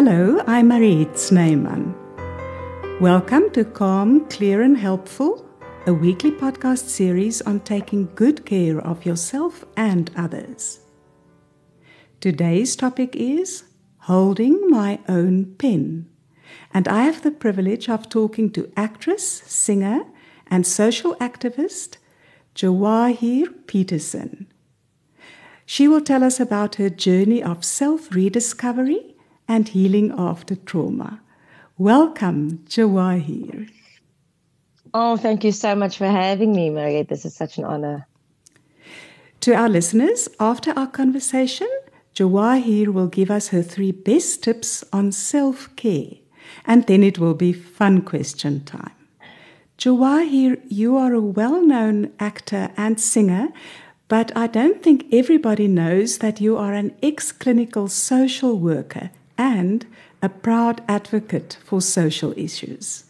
Hello, I'm Mariet Snyman. Welcome to Calm, Clear and Helpful, a weekly podcast series on taking good care of yourself and others. Today's topic is holding my own pen. And I have the privilege of talking to actress, singer, and social activist Jawahier Petersen. She will tell us about her journey of self rediscovery and healing after trauma. Welcome, Jawahier. Oh, thank you so much for having me, Mariette. This is such an honor. To our listeners, after our conversation, Jawahier will give us her three best tips on self care, and then it will be fun question time. Jawahier, you are a well known actor and singer, but I don't think everybody knows that you are an ex clinical social worker and a proud advocate for social issues.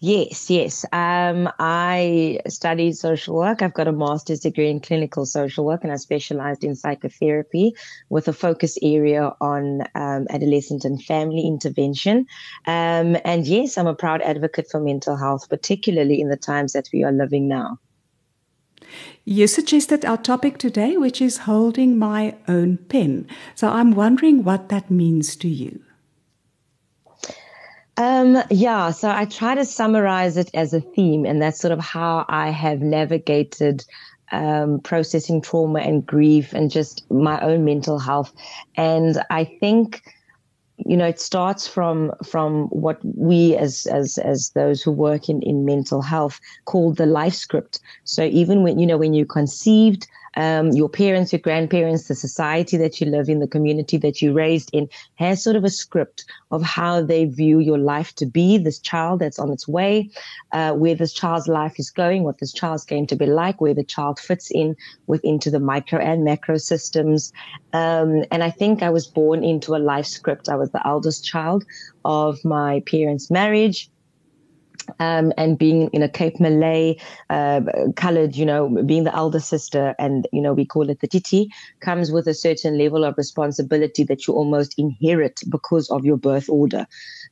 Yes, yes. Um, I studied social work. I've got a master's degree in clinical social work, and I specialized in psychotherapy with a focus area on um, adolescent and family intervention. Um, and yes, I'm a proud advocate for mental health, particularly in the times that we are living now. You suggested our topic today, which is holding my own pen. So I'm wondering what that means to you. Um, yeah, so I try to summarize it as a theme, and that's sort of how I have navigated um, processing trauma and grief and just my own mental health. And I think you know it starts from from what we as as as those who work in in mental health call the life script. So even when you know when you conceived um, your parents, your grandparents, the society that you live in, the community that you raised in has sort of a script of how they view your life to be, this child that's on its way, uh, where this child's life is going, what this child's going to be like, where the child fits in with into the micro and macro systems. Um, and I think I was born into a life script. I was the eldest child of my parents' marriage um, and being in a Cape Malay, uh, colored, you know, being the elder sister, and you know, we call it the titi, comes with a certain level of responsibility that you almost inherit because of your birth order.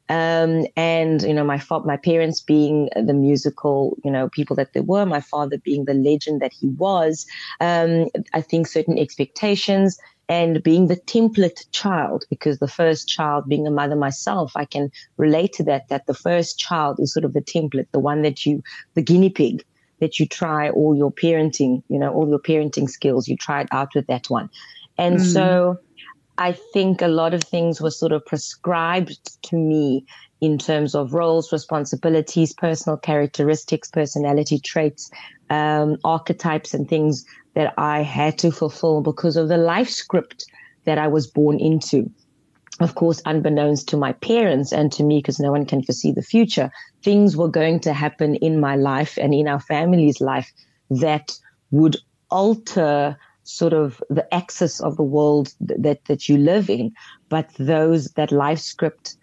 Um, and you know, my fa- my parents being the musical, you know, people that they were, my father being the legend that he was. Um, I think certain expectations and being the template child because the first child being a mother myself i can relate to that that the first child is sort of the template the one that you the guinea pig that you try all your parenting you know all your parenting skills you try it out with that one and mm. so i think a lot of things were sort of prescribed to me in terms of roles responsibilities personal characteristics personality traits um, archetypes and things that I had to fulfill because of the life script that I was born into. Of course, unbeknownst to my parents and to me, because no one can foresee the future, things were going to happen in my life and in our family's life that would alter sort of the axis of the world that that you live in but those that life script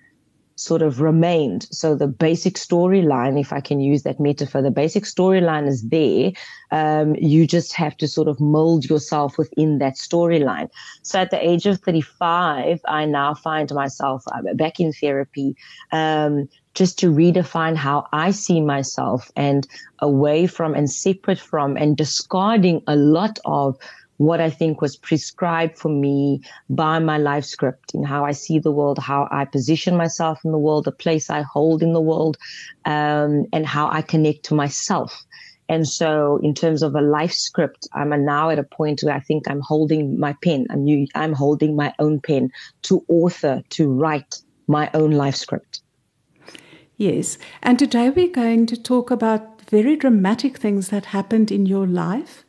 sort of remained. So the basic storyline, if I can use that metaphor, the basic storyline is there. Um, you just have to sort of mold yourself within that storyline. So at the age of 35, I now find myself uh, back in therapy. Um, just to redefine how I see myself and away from and separate from and discarding a lot of what I think was prescribed for me by my life script in how I see the world, how I position myself in the world, the place I hold in the world, um, and how I connect to myself. And so, in terms of a life script, I'm now at a point where I think I'm holding my pen. I'm, I'm holding my own pen to author, to write my own life script. Yes. And today we're going to talk about very dramatic things that happened in your life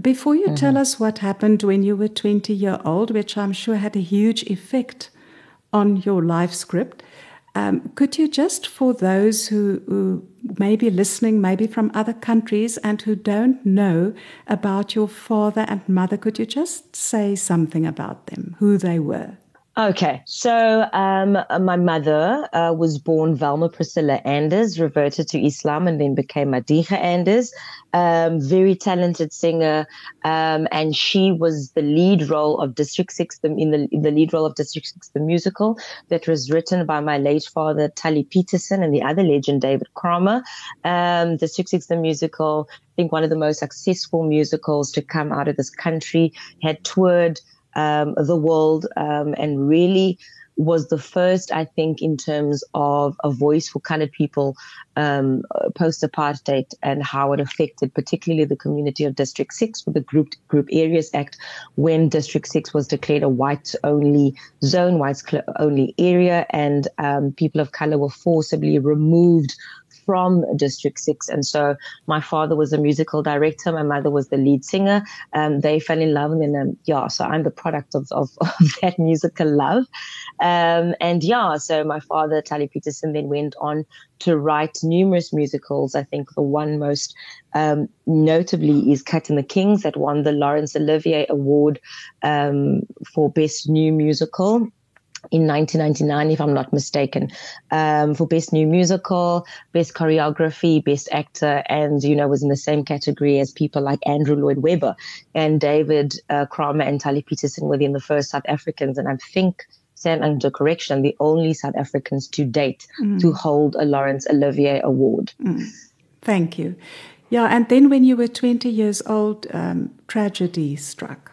before you mm-hmm. tell us what happened when you were 20 year old, which I'm sure had a huge effect on your life script, um, could you just, for those who, who may be listening, maybe from other countries, and who don't know about your father and mother, could you just say something about them, who they were? Okay, so um, my mother uh, was born Velma Priscilla Anders, reverted to Islam, and then became Madiha Anders. Um, very talented singer, um, and she was the lead role of District Six, the, in the the lead role of District Six, the musical that was written by my late father Taliep Petersen and the other legend David Kramer. Um, District Six, the musical, I think one of the most successful musicals to come out of this country, had toured um, the world um, and really was the first, I think, in terms of a voice for colored people um, post apartheid and how it affected, particularly the community of District 6 with the Group, Group Areas Act when District 6 was declared a white only zone, white only area, and um, people of color were forcibly removed from District 6. And so my father was a musical director. My mother was the lead singer. Um, they fell in love. And then, um, yeah, so I'm the product of, of, of that musical love. Um, and yeah, so my father, Taliep Petersen, then went on to write numerous musicals. I think the one most um, notably is Kat and the Kings that won the Laurence Olivier Award um, for Best New Musical in 1999, if I'm not mistaken, um, for best new musical, best choreography, best actor, and you know was in the same category as people like Andrew Lloyd Webber and David uh, Kramer and Taliep Petersen were the first South Africans, and I think stand under correction, the only South Africans to date mm. to hold a Laurence Olivier Award. Mm. Thank you. Yeah, and then when you were 20 years old, um, tragedy struck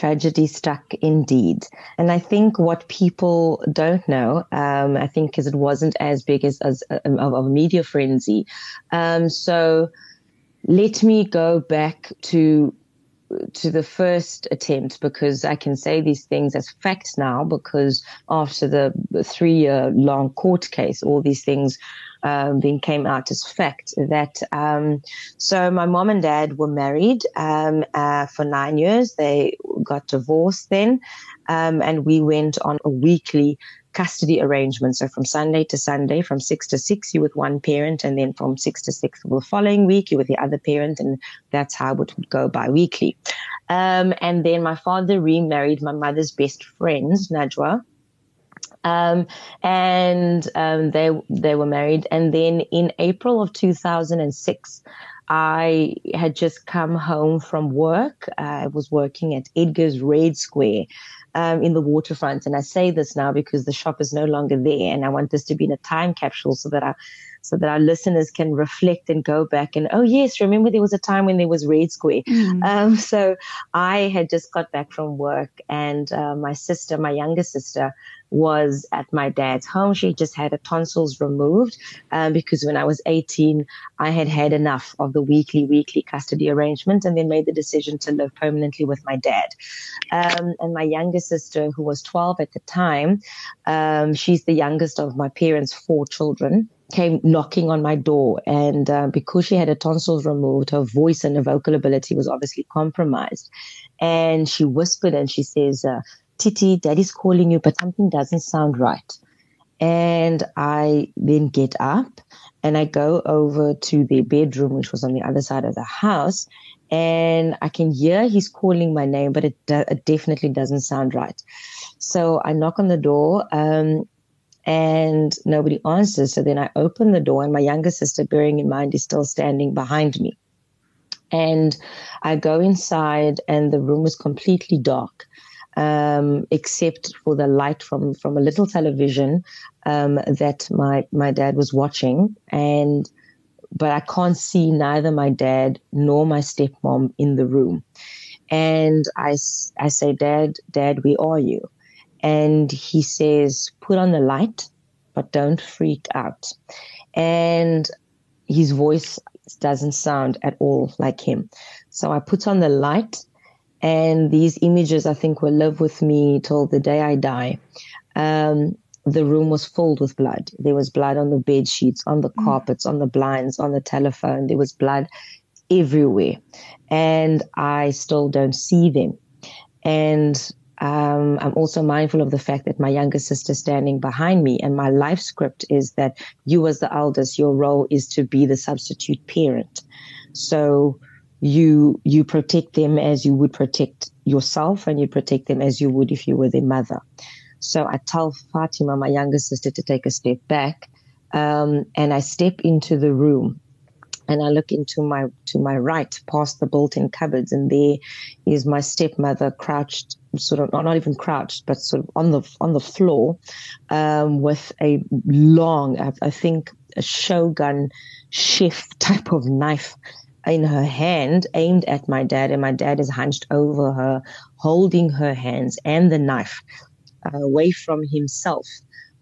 tragedy struck indeed. And I think what people don't know, um, I think, because it wasn't as big as, as um, of a media frenzy. Um, so let me go back to to the first attempt because I can say these things as facts now because after the three year long court case, all these things um, then came out as fact that um, so my mom and dad were married um, uh, for nine years. They got divorced then, um, and we went on a weekly custody arrangement. So from Sunday to Sunday, from six to six, you with one parent, and then from six to six the following week, you with the other parent, and that's how it would go bi-weekly. Um, and then my father remarried my mother's best friend, Najwa, um, and um, they they were married. And then in April of 2006, I had just come home from work. I was working at Edgar's Red Square. Um, in the waterfront. And I say this now because the shop is no longer there, and I want this to be in a time capsule so that I so that our listeners can reflect and go back and, oh, yes, remember there was a time when there was Red Square. Mm. Um, so I had just got back from work and uh, my sister, my younger sister, was at my dad's home. She just had her tonsils removed um, because when I was 18, I had had enough of the weekly, weekly custody arrangement and then made the decision to live permanently with my dad. Um, and my younger sister, who was 12 at the time, um, she's the youngest of my parents' four children came knocking on my door. And uh, because she had her tonsils removed, her voice and her vocal ability was obviously compromised. And she whispered and she says, uh, Titi, daddy's calling you, but something doesn't sound right. And I then get up and I go over to their bedroom, which was on the other side of the house. And I can hear he's calling my name, but it, it definitely doesn't sound right. So I knock on the door. Um, and nobody answers. So then I open the door, and my younger sister, bearing in mind, is still standing behind me. And I go inside, and the room is completely dark, um, except for the light from from a little television um, that my my dad was watching, and but I can't see neither my dad nor my stepmom in the room. And I, I say, Dad, Dad, where are you? and he says, put on the light, but don't freak out. And his voice doesn't sound at all like him. So I put on the light, and these images I think will live with me till the day I die. Um, the room was filled with blood. There was blood on the bed sheets, on the mm. carpets, on the blinds, on the telephone. There was blood everywhere. And I still don't see them. And um, I'm also mindful of the fact that my younger sister standing behind me and my life script is that you as the eldest, your role is to be the substitute parent. So you, you protect them as you would protect yourself and you protect them as you would if you were their mother. So I tell Fatima, my younger sister, to take a step back. Um, and I step into the room and I look into my to my right past the built-in cupboards, and there is my stepmother crouched, sort of not even crouched, but sort of on the on the floor, um, with a long, I, I think, a shogun chef type of knife in her hand aimed at my dad, and my dad is hunched over her, holding her hands and the knife uh, away from himself.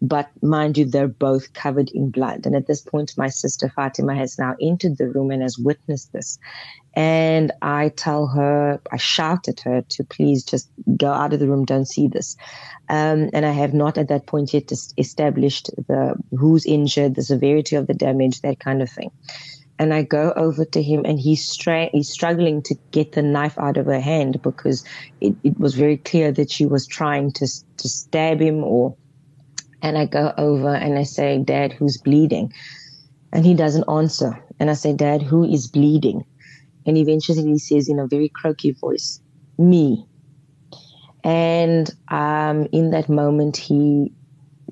But mind you, they're both covered in blood. And at this point, my sister Fatima has now entered the room and has witnessed this. And I tell her, I shout at her to please just go out of the room, don't see this. Um, and I have not at that point yet established the who's injured, the severity of the damage, that kind of thing and I go over to him and he's, stra- he's struggling to get the knife out of her hand because it, it was very clear that she was trying to, to stab him or, and I go over and I say, dad, who's bleeding? And he doesn't answer. And I say, dad, who is bleeding? And eventually he says in a very croaky voice, me. And, um, in that moment, he,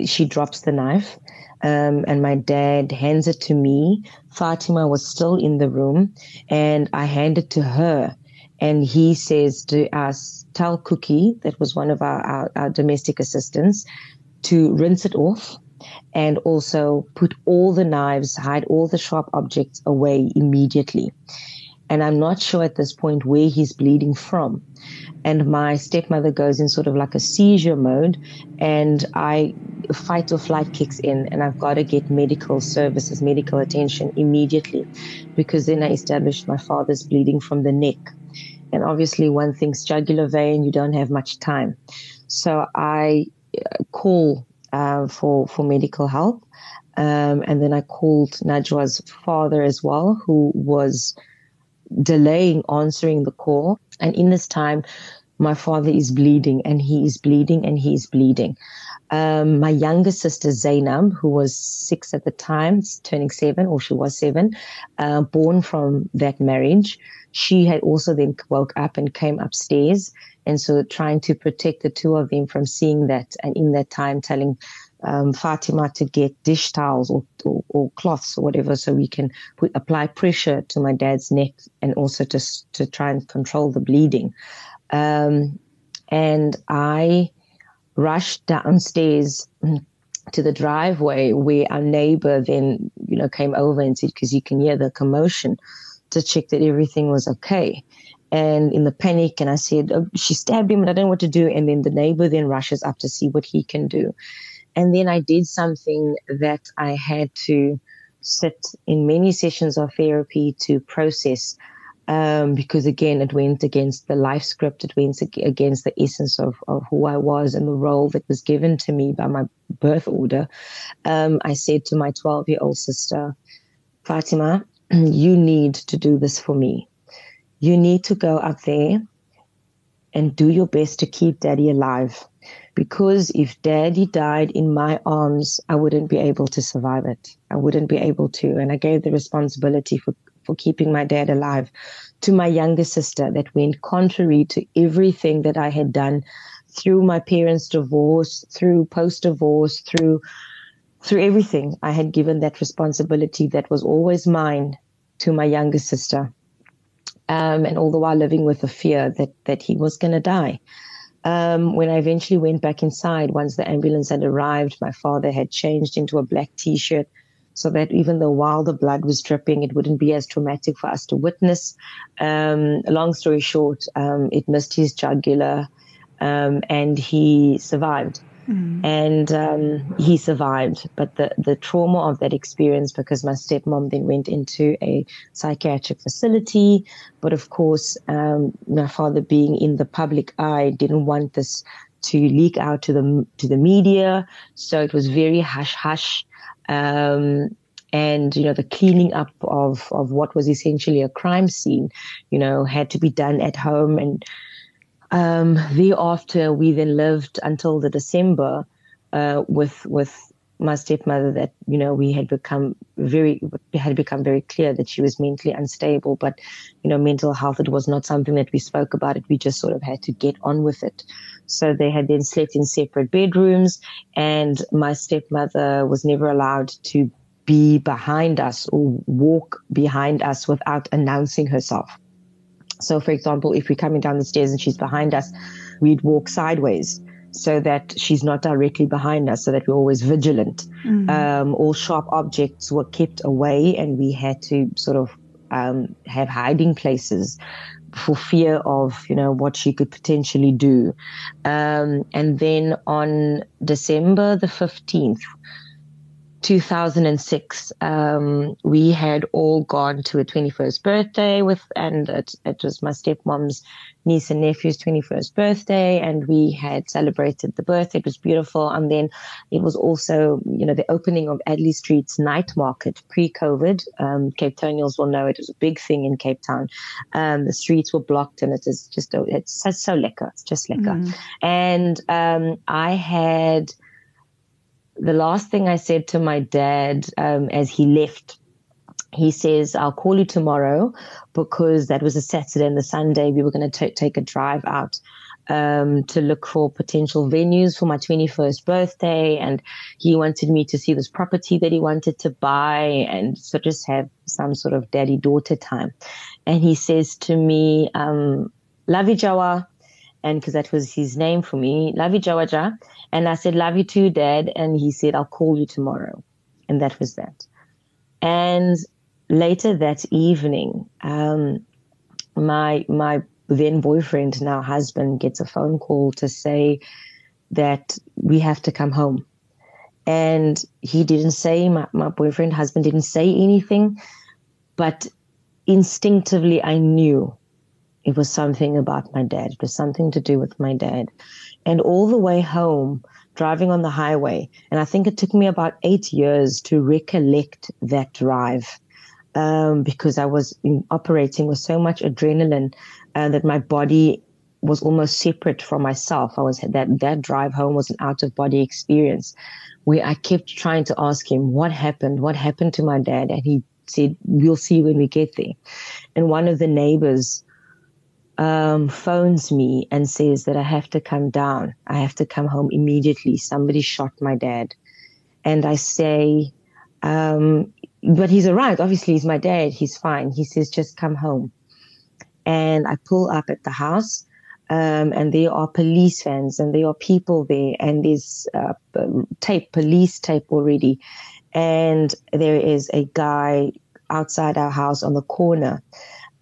she drops the knife um, and my dad hands it to me. Fatima was still in the room, and I hand it to her. And he says to us, tell Cookie, that was one of our, our, our domestic assistants, to rinse it off and also put all the knives, hide all the sharp objects away immediately. And I'm not sure at this point where he's bleeding from. And my stepmother goes in sort of like a seizure mode, and I fight or flight kicks in, and I've got to get medical services, medical attention immediately, because then I established my father's bleeding from the neck. And obviously, one thinks jugular vein, you don't have much time. So I uh, call uh, for for medical help, um, and then I called Najwa's father as well, who was delaying answering the call. And in this time, my father is bleeding and he is bleeding and he is bleeding. Um, my younger sister Zainab, who was six at the time, turning seven, or she was seven, uh, born from that marriage, she had also then woke up and came upstairs. And so trying to protect the two of them from seeing that. And in that time, telling um, Fatima to get dish towels or, or, or, cloths or whatever, so we can put, apply pressure to my dad's neck and also to to try and control the bleeding. Um, and I rushed downstairs to the driveway where our neighbor then, you know, came over and said, because you can hear the commotion, to check that everything was okay. And in the panic, and I said, oh, she stabbed him and I don't know what to do. And then the neighbor then rushes up to see what he can do. And then I did something that I had to sit in many sessions of therapy to process. Um, because again, it went against the life script. It went against the essence of, of who I was and the role that was given to me by my birth order. Um, I said to my 12 year old sister, Fatima, you need to do this for me. You need to go up there and do your best to keep daddy alive because if daddy died in my arms, I wouldn't be able to survive it. I wouldn't be able to. And I gave the responsibility for, for keeping my dad alive to my younger sister that went contrary to everything that I had done through my parents' divorce, through post divorce, through through everything. I had given that responsibility that was always mine to my younger sister. Um, and all the while living with the fear that that he was going to die. Um, when I eventually went back inside, once the ambulance had arrived, my father had changed into a black t shirt so that even though while the blood was dripping, it wouldn't be as traumatic for us to witness. Um, long story short, um, it missed his jugular um, and he survived. Mm. And um, he survived. But the, the trauma of that experience, because my stepmom then went into a psychiatric facility. But of course, um, my father being in the public eye didn't want this to leak out to the, to the media. So it was very hush hush. Um, and you know the cleaning up of of what was essentially a crime scene you know had to be done at home and um, thereafter, we then lived until the December uh, with with my stepmother that you know we had become very had become very clear that she was mentally unstable but you know mental health it was not something that we spoke about it. We just sort of had to get on with it. So they had then slept in separate bedrooms and my stepmother was never allowed to be behind us or walk behind us without announcing herself so for example if we're coming down the stairs and she's behind us we'd walk sideways so that she's not directly behind us, so that we're always vigilant. Mm-hmm. Um, all sharp objects were kept away, and we had to sort of um, have hiding places for fear of you know what she could potentially do. Um, and then on December the fifteenth, 2006, um, we had all gone to a 21st birthday with, and it, it, was my stepmom's niece and nephew's 21st birthday, and we had celebrated the birthday. It was beautiful. And then it was also, you know, the opening of Adderley Street's night market pre-COVID. Um, Cape Townians will know it was a big thing in Cape Town. Um, the streets were blocked, and it is just, it's so, so lekker. It's just lekker. Mm. And um, I had the last thing I said to my dad um, as he left, he says, I'll call you tomorrow because that was a Saturday and the Sunday we were going to take a drive out um, to look for potential venues for my 21st birthday. And he wanted me to see this property that he wanted to buy and so just have some sort of daddy daughter time. And he says to me, um, Love you, Jawa. And because that was his name for me, you, Jawaja. And I said, Love you too, Dad. And he said, I'll call you tomorrow. And that was that. And later that evening, um, my my then boyfriend, now husband, gets a phone call to say that we have to come home. And he didn't say, my, my boyfriend, husband didn't say anything, but instinctively I knew it was something about my dad. It was something to do with my dad. And all the way home, driving on the highway, and I think it took me about eight years to recollect that drive um, because I was in, operating with so much adrenaline uh, that my body was almost separate from myself. I was that that drive home was an out of body experience where I kept trying to ask him what happened, what happened to my dad, and he said, "We'll see when we get there." And one of the neighbors um, phones me and says that I have to come down. I have to come home immediately. Somebody shot my dad. And I say, um, but he's right. Obviously, he's my dad. He's fine. He says, just come home. And I pull up at the house. Um, and there are police vans and there are people there and there's uh, tape, police tape already. And there is a guy outside our house on the corner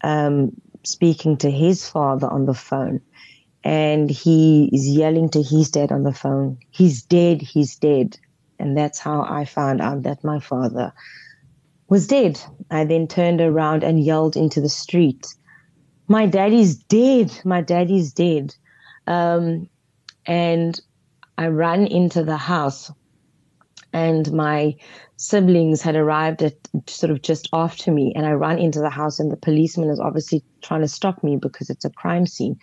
um, speaking to his father on the phone and he is yelling to his dad on the phone, He's dead, he's dead. And that's how I found out that my father was dead. I then turned around and yelled into the street, My daddy's dead, my daddy's dead. Um, and I ran into the house and my siblings had arrived at sort of just after me and I run into the house and the policeman is obviously trying to stop me because it's a crime scene.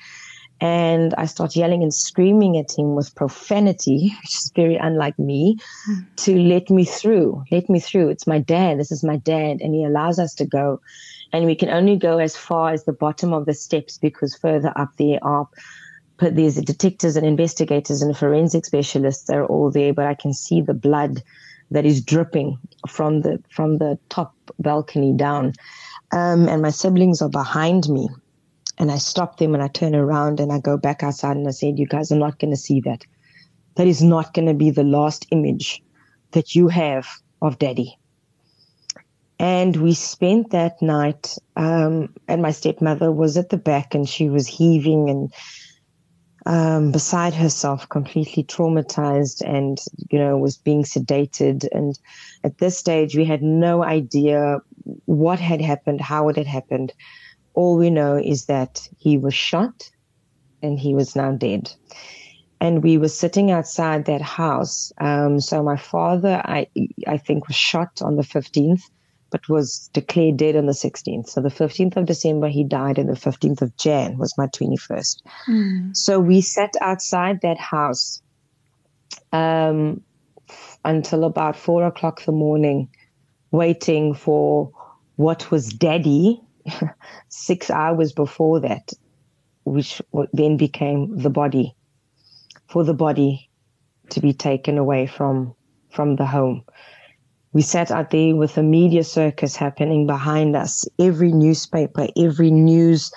And I start yelling and screaming at him with profanity, which is very unlike me, mm. to let me through. Let me through. It's my dad. This is my dad. And he allows us to go. And we can only go as far as the bottom of the steps because further up there are but there's detectives and investigators and forensic specialists are all there, but I can see the blood that is dripping from the from the top balcony down. Um, and my siblings are behind me. And I stop them and I turn around and I go back outside and I said, You guys are not going to see that. That is not going to be the last image that you have of daddy. And we spent that night, um, and my stepmother was at the back and she was heaving and um, beside herself, completely traumatized, and you know was being sedated. And at this stage, we had no idea what had happened, how it had happened. All we know is that he was shot, and he was now dead. And we were sitting outside that house. Um, so my father, I I think, was shot on the fifteenth but was declared dead on the 16th. So the 15th of December, he died, and the 15th of Jan was my 21st. Mm. So we sat outside that house um, until about four o'clock the morning, waiting for what was daddy six hours before that, which then became the body, for the body to be taken away from from the home. We sat out there with a media circus happening behind us. Every newspaper, every news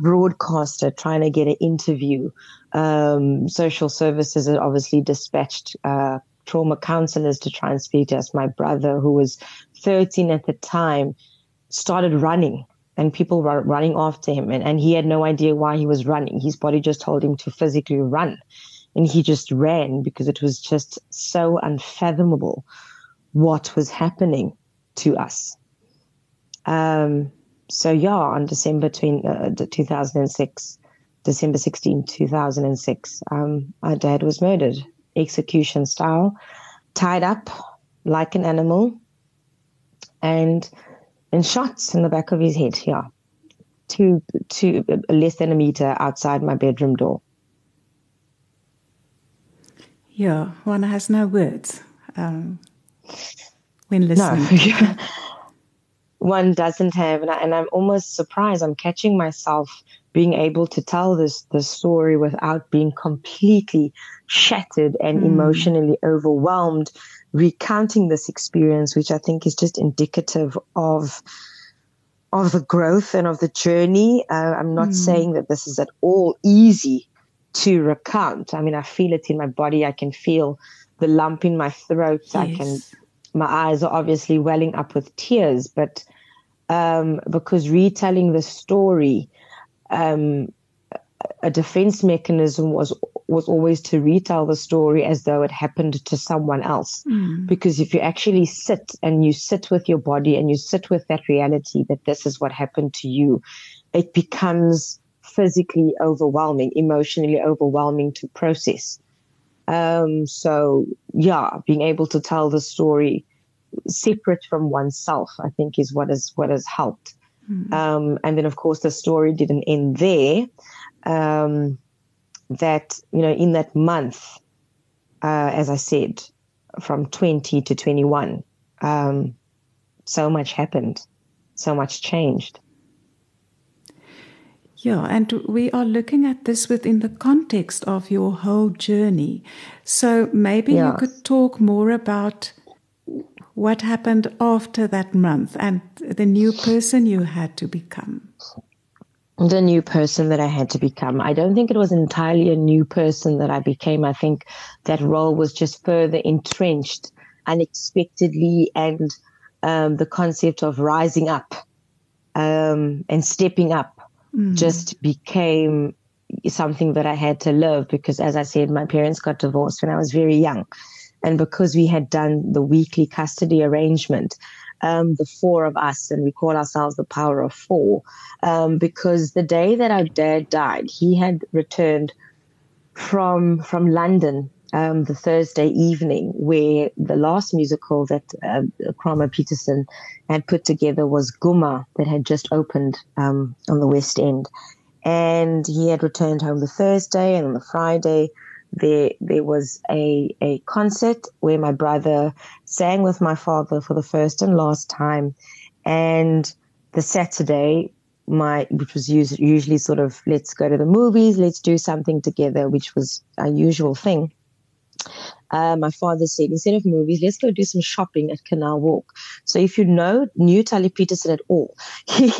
broadcaster trying to get an interview. Um, social services had obviously dispatched uh, trauma counselors to try and speak to us. My brother, who was 13 at the time, started running and people were running after him and, and he had no idea why he was running. His body just told him to physically run. And he just ran because it was just so unfathomable what was happening to us. Um, so yeah, on December 20, uh, 2006, December 16, 2006, um, our dad was murdered, execution style, tied up like an animal, and and shots in the back of his head. Yeah, two two less than a meter outside my bedroom door. Yeah, one has no words um, when listening. No. one doesn't have, and, I, and I'm almost surprised. I'm catching myself being able to tell this this story without being completely shattered and mm. emotionally overwhelmed, recounting this experience, which I think is just indicative of of the growth and of the journey. Uh, I'm not mm. saying that this is at all easy to recount. I mean, I feel it in my body. I can feel the lump in my throat. Yes. I can. My eyes are obviously welling up with tears, but um, because retelling the story, um, a defense mechanism was was always to retell the story as though it happened to someone else. Mm. Because if you actually sit and you sit with your body and you sit with that reality that this is what happened to you, it becomes physically overwhelming, emotionally overwhelming to process. Um, so yeah, being able to tell the story separate from oneself, I think, is what has what has helped. Mm-hmm. Um, and then, of course, the story didn't end there. Um, that you know, in that month, uh, as I said, from 20 to 21, um, so much happened, so much changed. Yeah, and we are looking at this within the context of your whole journey. So maybe yeah. you could talk more about what happened after that month and the new person you had to become? The new person that I had to become. I don't think it was entirely a new person that I became. I think that role was just further entrenched unexpectedly and um, the concept of rising up um, and stepping up mm. just became something that I had to live because, as I said, my parents got divorced when I was very young. And because we had done the weekly custody arrangement, um, the four of us, and we call ourselves the power of four, um, because the day that our dad died, he had returned from from London um, the Thursday evening, where the last musical that uh, Kramer Petersen had put together was Ghoema, that had just opened um, on the West End. And he had returned home the Thursday, and on the Friday, there there was a a concert where my brother sang with my father for the first and last time, and the Saturday my which was usually sort of let's go to the movies, let's do something together, which was a usual thing uh, my father said, instead of movies, let's go do some shopping at Canal Walk. So if you know, knew Taliep Petersen at all, he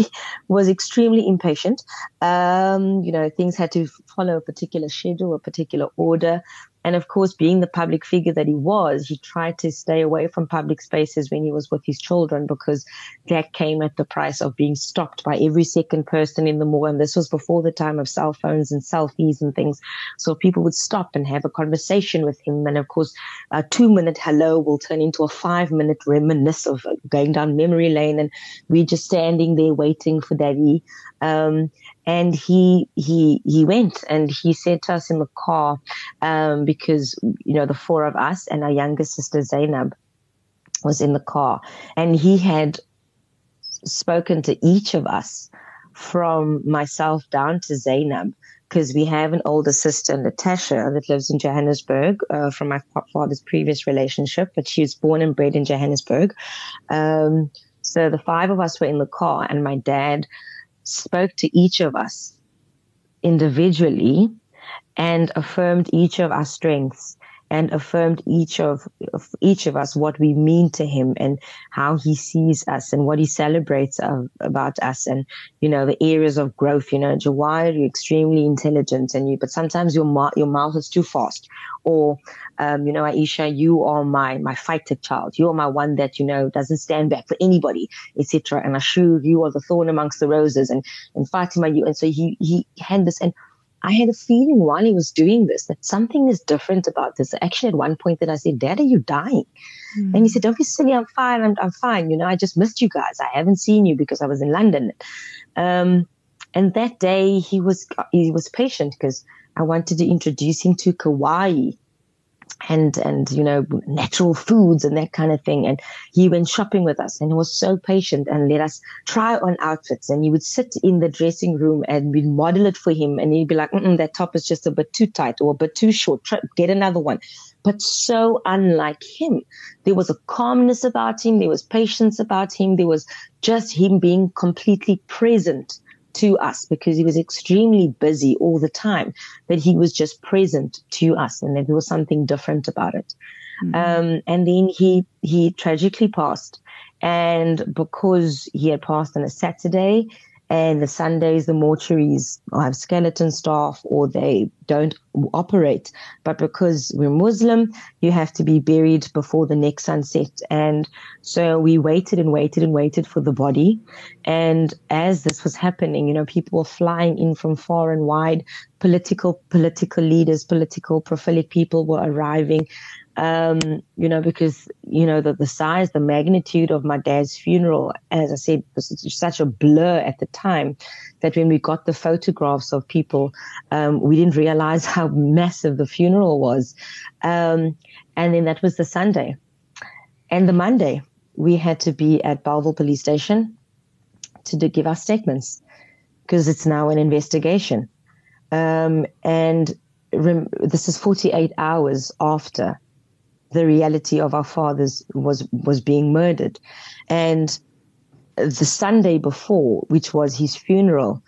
was extremely impatient. Um, you know, things had to follow a particular schedule, a particular order. And of course, being the public figure that he was, he tried to stay away from public spaces when he was with his children because that came at the price of being stopped by every second person in the mall. And this was before the time of cell phones and selfies and things. So people would stop and have a conversation with him. And of course, a two minute hello will turn into a five minute reminisce of going down memory lane. And we're just standing there waiting for daddy. Um, and he he he went and he said to us in the car um, because you know the four of us and our younger sister Zainab was in the car and he had spoken to each of us from myself down to Zainab because we have an older sister, Natasha, that lives in Johannesburg uh, from my father's previous relationship, but she was born and bred in Johannesburg. Um, so the five of us were in the car, and my dad spoke to each of us individually and affirmed each of our strengths and affirmed each of, of, each of us what we mean to him and how he sees us and what he celebrates of, about us and you know the areas of growth. You know Jawahier you're extremely intelligent and you but sometimes your mouth your mouth is too fast. Or um, you know Aisha you are my my fighter child. You're my one that you know doesn't stand back for anybody etc and Ashu you are the thorn amongst the roses and and Fatima you and so he he had this and I had a feeling while he was doing this that something is different about this. Actually, at one point that I said, Dad, are you dying? Mm. And he said, Don't be silly, I'm fine, I'm, I'm fine. You know, I just missed you guys. I haven't seen you because I was in London. Um, and that day he was he was patient because I wanted to introduce him to Kauai and and you know natural foods and that kind of thing. And he went shopping with us and he was so patient and let us try on outfits. And he would sit in the dressing room and we'd model it for him and he'd be like that top is just a bit too tight or a bit too short. Get another one. But so unlike him there was a calmness about him. There was patience about him. There was just him being completely present to us because he was extremely busy all the time, that he was just present to us and that there was something different about it. Mm-hmm. Um, and then he, he tragically passed. And because he had passed on a Saturday, and the Sundays, the mortuaries have skeleton staff or they don't operate. But because we're Muslim, you have to be buried before the next sunset. And so we waited and waited and waited for the body. And as this was happening, you know, people were flying in from far and wide. Political, political leaders, political prophetic people were arriving um, you know, because, you know, the, the size, the magnitude of my dad's funeral, as I said, was such a blur at the time that when we got the photographs of people, um, we didn't realize how massive the funeral was. Um, and then that was the Sunday. And the Monday, we had to be at Bellville Police Station to give our statements because it's now an investigation. Um, and rem- this is 48 hours after the reality of our fathers was was being murdered, and the Sunday before, which was his funeral.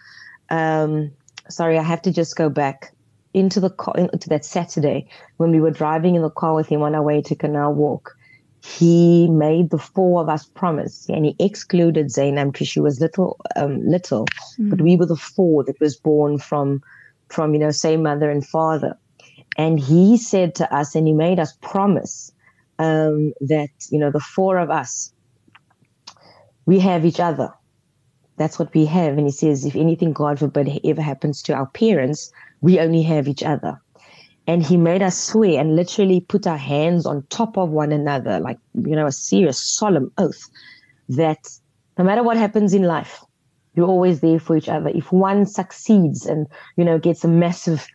Um, sorry, I have to just go back into the car, into that Saturday when we were driving in the car with him on our way to Canal Walk. He made the four of us promise, and he excluded Zainab because she was little, um, little, mm. but we were the four that was born from, from you know, same mother and father. And he said to us, and he made us promise um, that, you know, the four of us, we have each other. That's what we have. And he says, if anything, God forbid, ever happens to our parents, we only have each other. And he made us swear and literally put our hands on top of one another, like, you know, a serious, solemn oath that no matter what happens in life, you're always there for each other. If one succeeds and, you know, gets a massive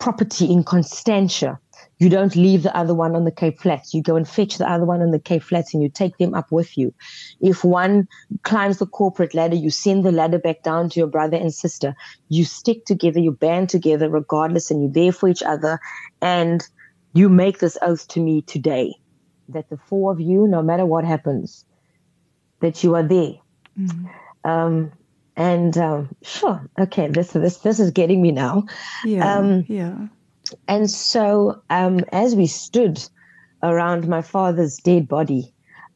property in Constantia. You don't leave the other one on the Cape Flats. You go and fetch the other one on the Cape Flats and you take them up with you. If one climbs the corporate ladder, you send the ladder back down to your brother and sister. You stick together, you band together regardless, and you're there for each other. And you make this oath to me today that the four of you, no matter what happens, that you are there. Mm-hmm. Um, and um, sure, okay, this this this is getting me now. Yeah, um, yeah. And so, um, as we stood around my father's dead body,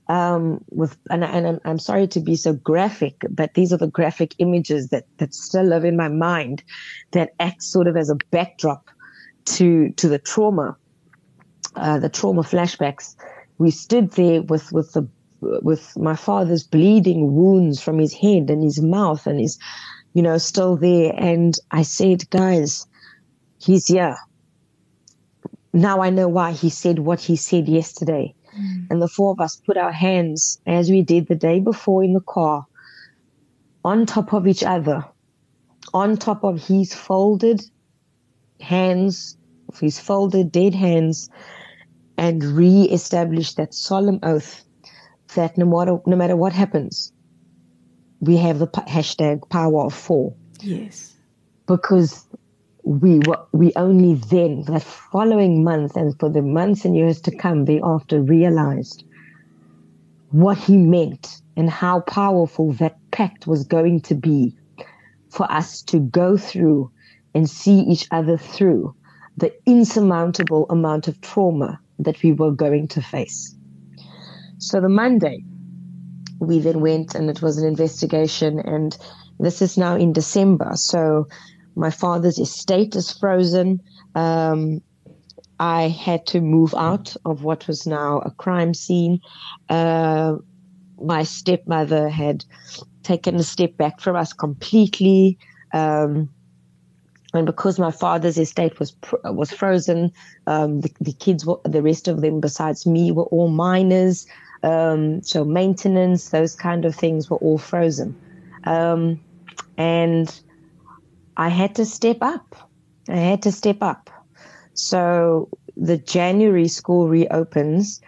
um, with and, and I'm, I'm sorry to be so graphic, but these are the graphic images that that still live in my mind, that act sort of as a backdrop to to the trauma, uh, the trauma flashbacks. We stood there with with the with my father's bleeding wounds from his head and his mouth and his, you know, still there. And I said, guys, he's here. Now I know why he said what he said yesterday. Mm. And the four of us put our hands, as we did the day before in the car, on top of each other, on top of his folded hands, his folded dead hands, and re-established that solemn oath that no matter no matter what happens, we have the hashtag power of four. Yes. Because we were, we only then, that following month and for the months and years to come thereafter, realized what he meant and how powerful that pact was going to be for us to go through and see each other through the insurmountable amount of trauma that we were going to face. So the Monday, we then went and it was an investigation, and this is now in December. So my father's estate is frozen. Um, I had to move out of what was now a crime scene. Uh, my stepmother had taken a step back from us completely. Um, and because my father's estate was was frozen, um, the, the, kids, were, the rest of them besides me, were all minors. Um, so maintenance, those kind of things were all frozen, um, and I had to step up. I had to step up. So the January school reopens.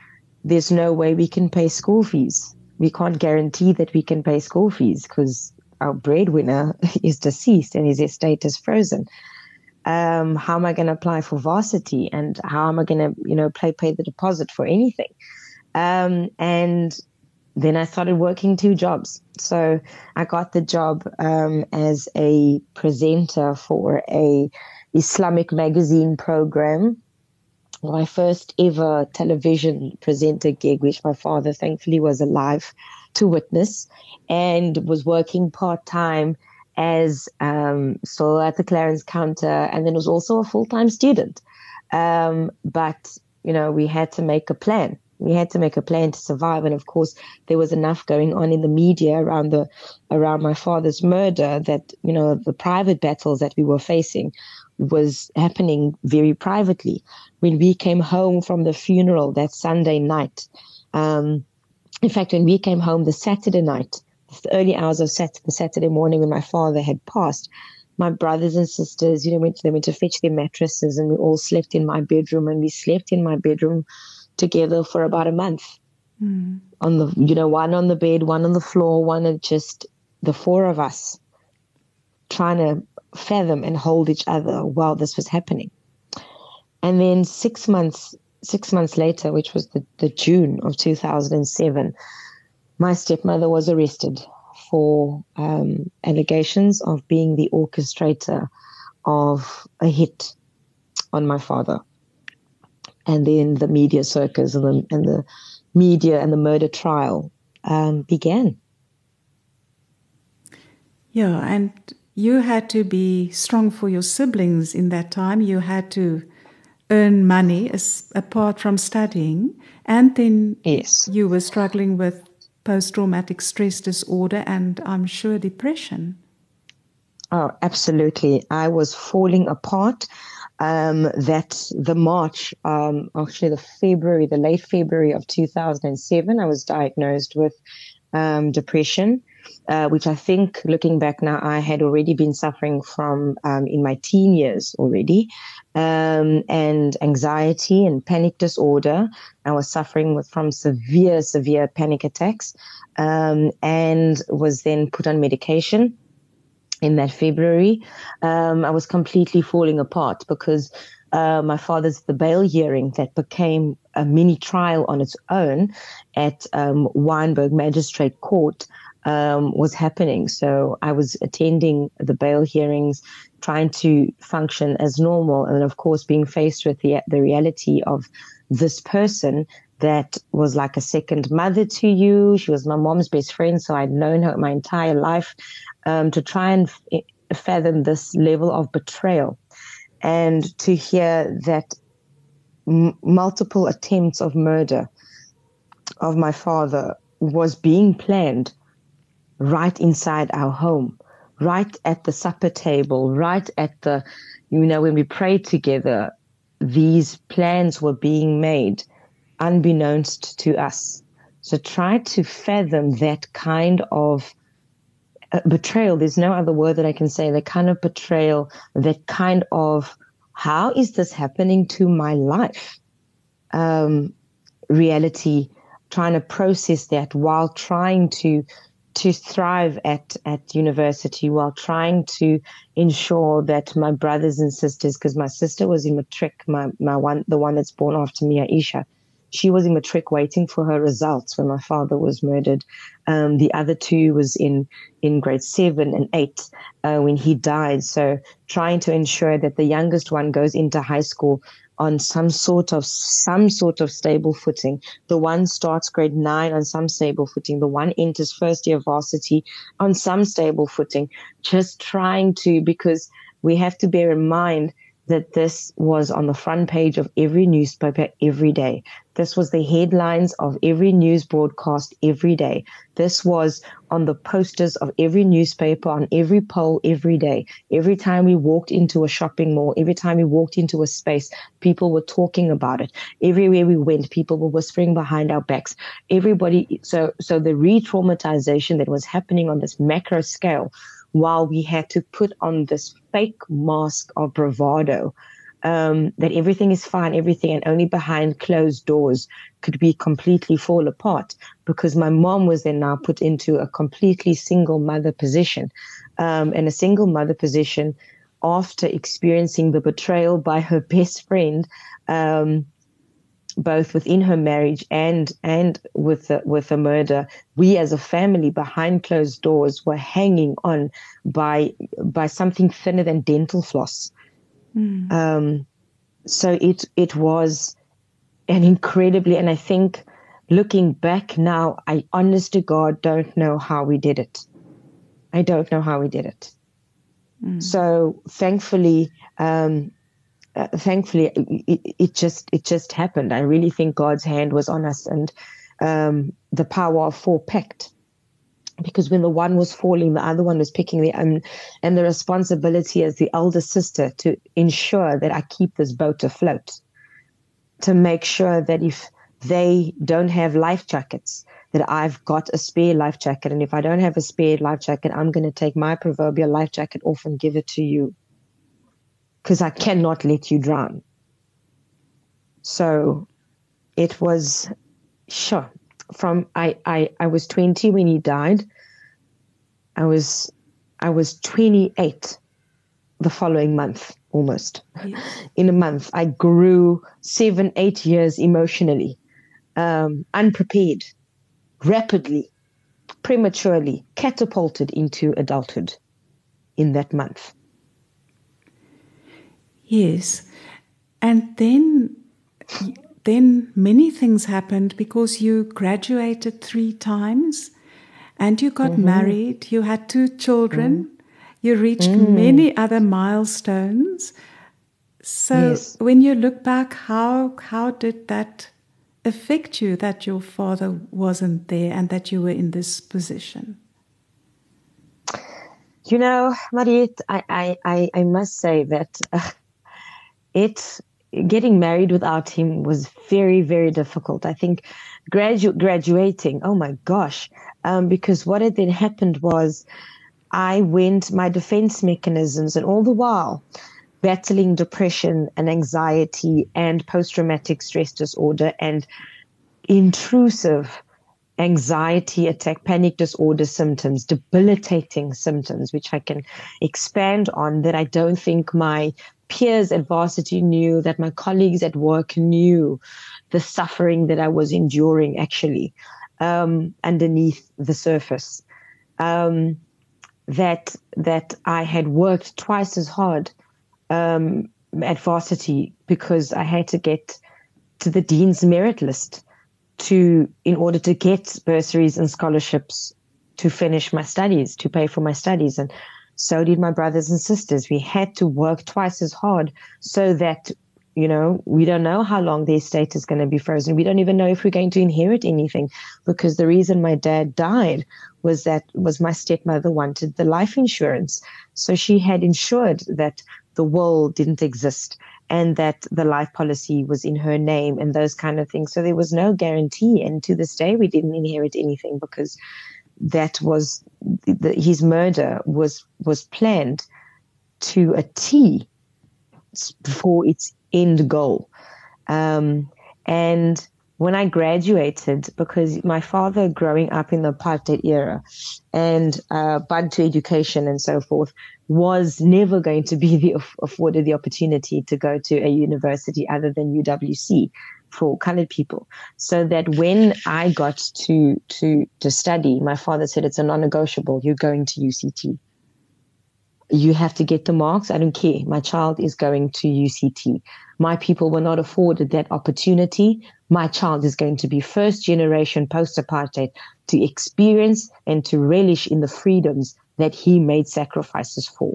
There's no way we can pay school fees. We can't guarantee that we can pay school fees because our breadwinner is deceased and his estate is frozen. Um, how am I going to apply for varsity and how am I going to, you know, pay pay the deposit for anything? Um, and then I started working two jobs. So I got the job um, as a presenter for a Islamic magazine program. My first ever television presenter gig, which my father thankfully was alive to witness, and was working part time as um, so at the Clarins counter, and then was also a full time student. Um, but you know, we had to make a plan we had to make a plan to survive and of course there was enough going on in the media around the around my father's murder that you know the private battles that we were facing was happening very privately. When we came home from the funeral that sunday night um, in fact when we came home the saturday night the early hours of Saturday, saturday morning when my father had passed my brothers and sisters you know went they went to fetch their mattresses and we all slept in my bedroom and we slept in my bedroom together for about a month. Mm. On the, you know, one on the bed, one on the floor, one and just the four of us trying to fathom and hold each other while this was happening. And then six months, six months later, which was the, the June of 2007, my stepmother was arrested for um, allegations of being the orchestrator of a hit on my father and then the media circus and the, and the media and the murder trial um, began. Yeah, and you had to be strong for your siblings in that time. You had to earn money as, apart from studying, and then yes. you were struggling with post traumatic stress disorder and I'm sure depression. Oh, absolutely. I was falling apart um, that the March, um, actually the February, the late February of 2007, I was diagnosed with um, depression, uh, which I think, looking back now, I had already been suffering from um, in my teen years already, um, and anxiety and panic disorder. I was suffering with from severe, severe panic attacks, um, and was then put on medication in that February, um, I was completely falling apart because uh, my father's the bail hearing that became a mini trial on its own at um, Wynberg Magistrate Court um, was happening. So I was attending the bail hearings, trying to function as normal, and of course being faced with the the reality of this person that was like a second mother to you. She was my mom's best friend, so I'd known her my entire life. Um, to try and f- fathom this level of betrayal, and to hear that m- multiple attempts of murder of my father was being planned right inside our home, right at the supper table, right at the, you know, when we prayed together, these plans were being made unbeknownst to us. So try to fathom that kind of uh, betrayal. There's no other word that I can say. That kind of betrayal, that kind of how is this happening to my life? Um, reality, trying to process that while trying to to thrive at at university while trying to ensure that my brothers and sisters, because my sister was in matric, my my one the one that's born after me, Aisha, she was in the matric waiting for her results when my father was murdered. Um, the other two was in in grade seven and eight uh, when he died. So trying to ensure that the youngest one goes into high school on some sort of some sort of stable footing. The one starts grade nine on some stable footing. The one enters first year varsity on some stable footing. Just trying to because we have to bear in mind that this was on the front page of every newspaper every day. This was the headlines of every news broadcast every day. This was on the posters of every newspaper, on every pole every day. Every time we walked into a shopping mall, every time we walked into a space, people were talking about it. Everywhere we went, people were whispering behind our backs. Everybody, so, so the re-traumatization that was happening on this macro scale while we had to put on this fake mask of bravado um, that everything is fine, everything, and only behind closed doors could we completely fall apart because my mom was then now put into a completely single mother position. Um, and a single mother position after experiencing the betrayal by her best friend um, both within her marriage and and with the, with a murder, we as a family behind closed doors were hanging on by by something thinner than dental floss. Mm. Um, so it it was an incredibly, and I think looking back now, I honest to God don't know how we did it. I don't know how we did it. Mm. So thankfully, um, uh, thankfully it, it, just it just happened. I really think God's hand was on us and um, the power of four packed. Because when the one was falling, the other one was picking the um, and the responsibility as the elder sister to ensure that I keep this boat afloat, to make sure that if they don't have life jackets, that I've got a spare life jacket, and if I don't have a spare life jacket, I'm going to take my proverbial life jacket off and give it to you because I cannot let you drown. So it was sure from I, I I was 20 when he died. I was I was 28 the following month almost. Yes. In a month, I grew seven, eight years emotionally, um, unprepared, rapidly, prematurely, catapulted into adulthood in that month. Yes. And then then many things happened because you graduated three times and you got mm-hmm. married, you had two children, mm. you reached mm. many other milestones. So yes. when you look back, how how did that affect you that your father wasn't there and that you were in this position? You know, Mariette, I, I, I, must say that uh, it getting married without him was very very difficult. I think gradu- graduating oh my gosh. Um, because what had then happened was i went my defense mechanisms and all the while battling depression and anxiety and post-traumatic stress disorder and intrusive anxiety attack, panic disorder symptoms, debilitating symptoms, which I can expand on that I don't think my peers at varsity knew, that my colleagues at work knew the suffering that I was enduring actually um, underneath the surface. Um, that that I had worked twice as hard um, at varsity because I had to get to the dean's merit list to in order to get bursaries and scholarships to finish my studies, to pay for my studies, and so did my brothers and sisters. We had to work twice as hard so that, you know, we don't know how long the estate is going to be frozen. We don't even know if we're going to inherit anything because the reason my dad died was that was my stepmother wanted the life insurance. So she had insured that the will didn't exist and that the life policy was in her name and those kind of things. So there was no guarantee. And to this day, we didn't inherit anything because that was the, his murder was was planned to a T for its end goal. Um, and when I graduated, because my father growing up in the apartheid era and uh, to education and so forth was never going to be the, afforded the opportunity to go to a university other than UWC for colored people. So that when I got to to to study, my father said it's a non-negotiable. You're going to UCT. You have to get the marks. I don't care. My child is going to UCT. My people were not afforded that opportunity. My child is going to be first generation post apartheid to experience and to relish in the freedoms that he made sacrifices for.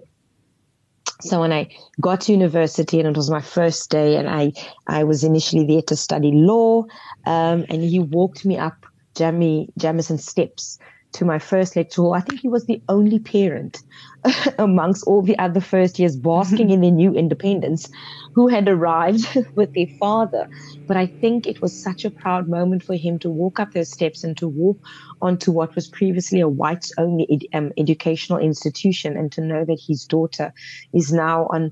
So when I got to university and it was my first day and I, I was initially there to study law, um, and he walked me up Jammie Jameson steps to my first lecture hall. I think he was the only parent amongst all the other first years basking in their new independence who had arrived with their father. But I think it was such a proud moment for him to walk up those steps and to walk onto what was previously a whites only ed- um, educational institution and to know that his daughter is now on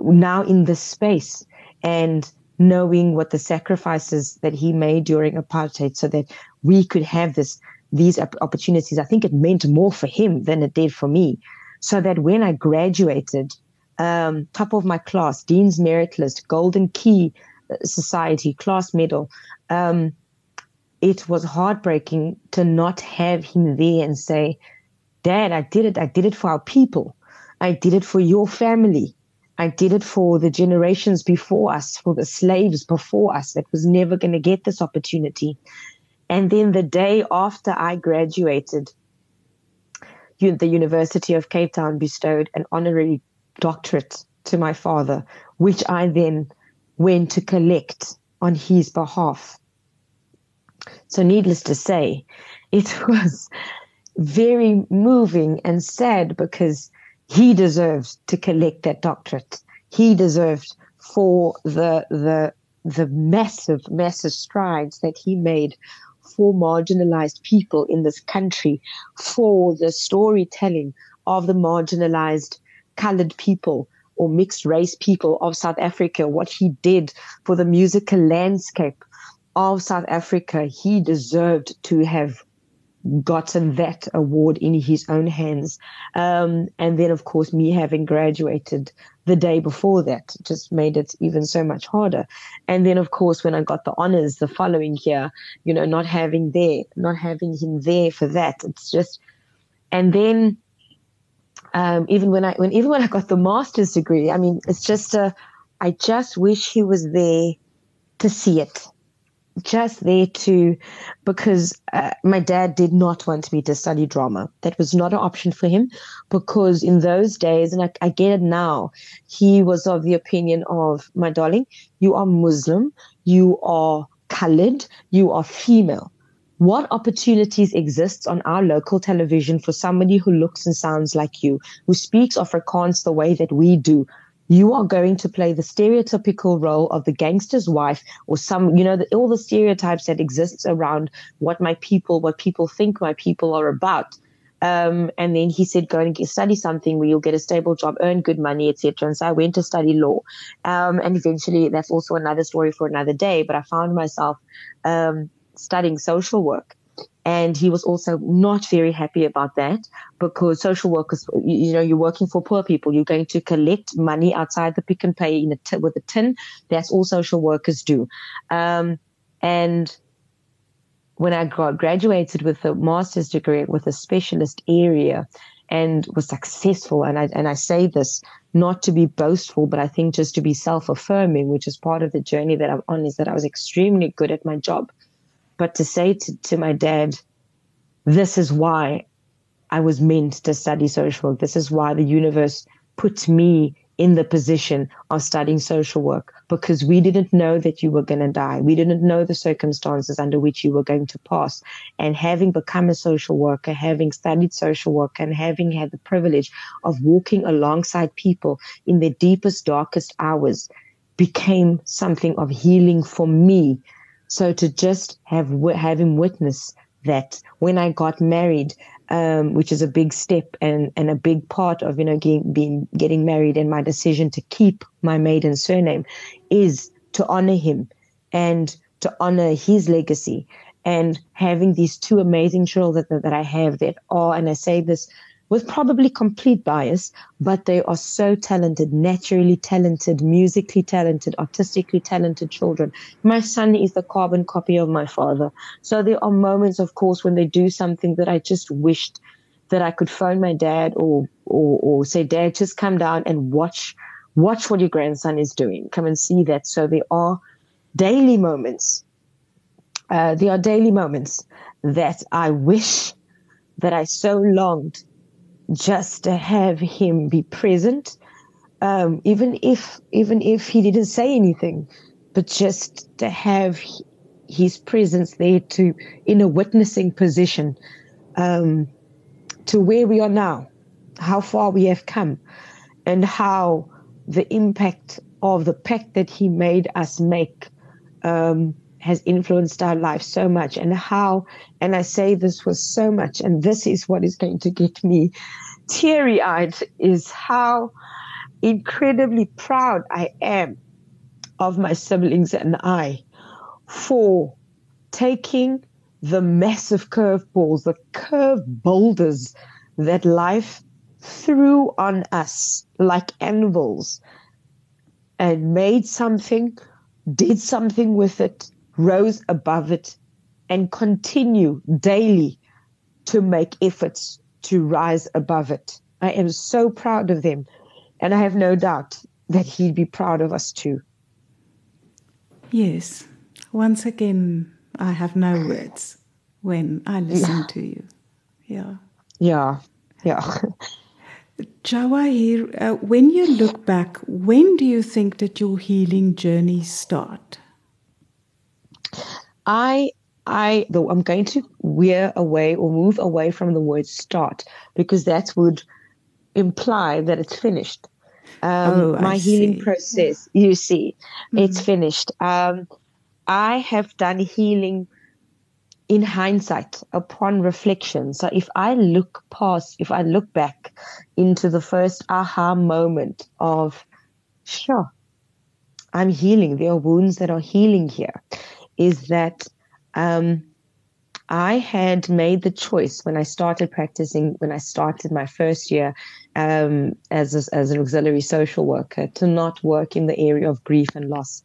now in this space and knowing what the sacrifices that he made during apartheid so that we could have this these opportunities, I think it meant more for him than it did for me. So that when I graduated, um, top of my class, Dean's Merit List, Golden Key uh, Society, class medal, um, it was heartbreaking to not have him there and say, Dad, I did it. I did it for our people. I did it for your family. I did it for the generations before us, for the slaves before us that was never going to get this opportunity. And then the day after I graduated, the University of Cape Town bestowed an honorary doctorate to my father, which I then went to collect on his behalf. So, needless to say, it was very moving and sad because he deserved to collect that doctorate. He deserved for the the the massive, massive strides that he made for marginalized people in this country, for the storytelling of the marginalized colored people or mixed race people of South Africa, what he did for the musical landscape of South Africa, he deserved to have gotten that award in his own hands. Um, and then, of course, me having graduated the day before that just made it even so much harder. And then, of course, when I got the honors the following year, you know, not having there, not having him there for that, it's just, and then, um, even when I, when, even when I got the master's degree, I mean, it's just a, I just wish he was there to see it just there to because uh, my dad did not want me to study drama. That was not an option for him because in those days, and I, I get it now, he was of the opinion of, my darling, you are Muslim, you are colored, you are female. What opportunities exist on our local television for somebody who looks and sounds like you, who speaks Afrikaans the way that we do, you are going to play the stereotypical role of the gangster's wife or some, you know, the, all the stereotypes that exists around what my people, what people think my people are about. Um, and then he said, go and get, study something where you'll get a stable job, earn good money, etc. And so I went to study law. Um, and eventually that's also another story for another day, but I found myself, um, studying social work. And he was also not very happy about that because social workers, you, know, you're working for poor people. You're going to collect money outside the Pick n Pay in a t- with a tin. That's all social workers do. Um, and when I got graduated with a master's degree with a specialist area and was successful, and I, and I say this not to be boastful, but I think just to be self affirming, which is part of the journey that I'm on, is that I was extremely good at my job. But to say to, to my dad, this is why I was meant to study social work. This is why the universe put me in the position of studying social work because we didn't know that you were going to die. We didn't know the circumstances under which you were going to pass. And having become a social worker, having studied social work, and having had the privilege of walking alongside people in their deepest, darkest hours became something of healing for me so to just have him witness that when I got married, um, which is a big step and, and a big part of you know getting, being getting married and my decision to keep my maiden surname is to honor him and to honor his legacy and having these two amazing children that, that I have that are, and I say this with probably complete bias, but they are so talented, naturally talented, musically talented, artistically talented children. My son is the carbon copy of my father. So there are moments, of course, when they do something that I just wished that I could phone my dad or, or, or say, dad, just come down and watch, watch what your grandson is doing. Come and see that. So there are daily moments. Uh, there are daily moments that I wish that I so longed just to have him be present, um, even if even if he didn't say anything, but just to have his presence there to in a witnessing position um, to where we are now, how far we have come, and how the impact of the pact that he made us make um, has influenced our life so much and how and i say this was so much and this is what is going to get me teary eyed is how incredibly proud i am of my siblings and i for taking the massive curveballs the curve boulders that life threw on us like anvils and made something did something with it, rose above it, and continue daily to make efforts to rise above it. I am so proud of them, and I have no doubt that he'd be proud of us too. Yes. Once again, I have no words when I listen yeah. to you. Yeah. Yeah. Yeah. Jawahier, uh, when you look back, when do you think that your healing journey start? I I though I'm going to wear away or move away from the word start because that would imply that it's finished. Um, oh, my healing process, you see, mm-hmm. it's finished. Um, I have done healing in hindsight, upon reflection. So if I look past, if I look back into the first aha moment of, sure, I'm healing, there are wounds that are healing here, is that um, I had made the choice when I started practicing, when I started my first year um, as, a, as an auxiliary social worker, to not work in the area of grief and loss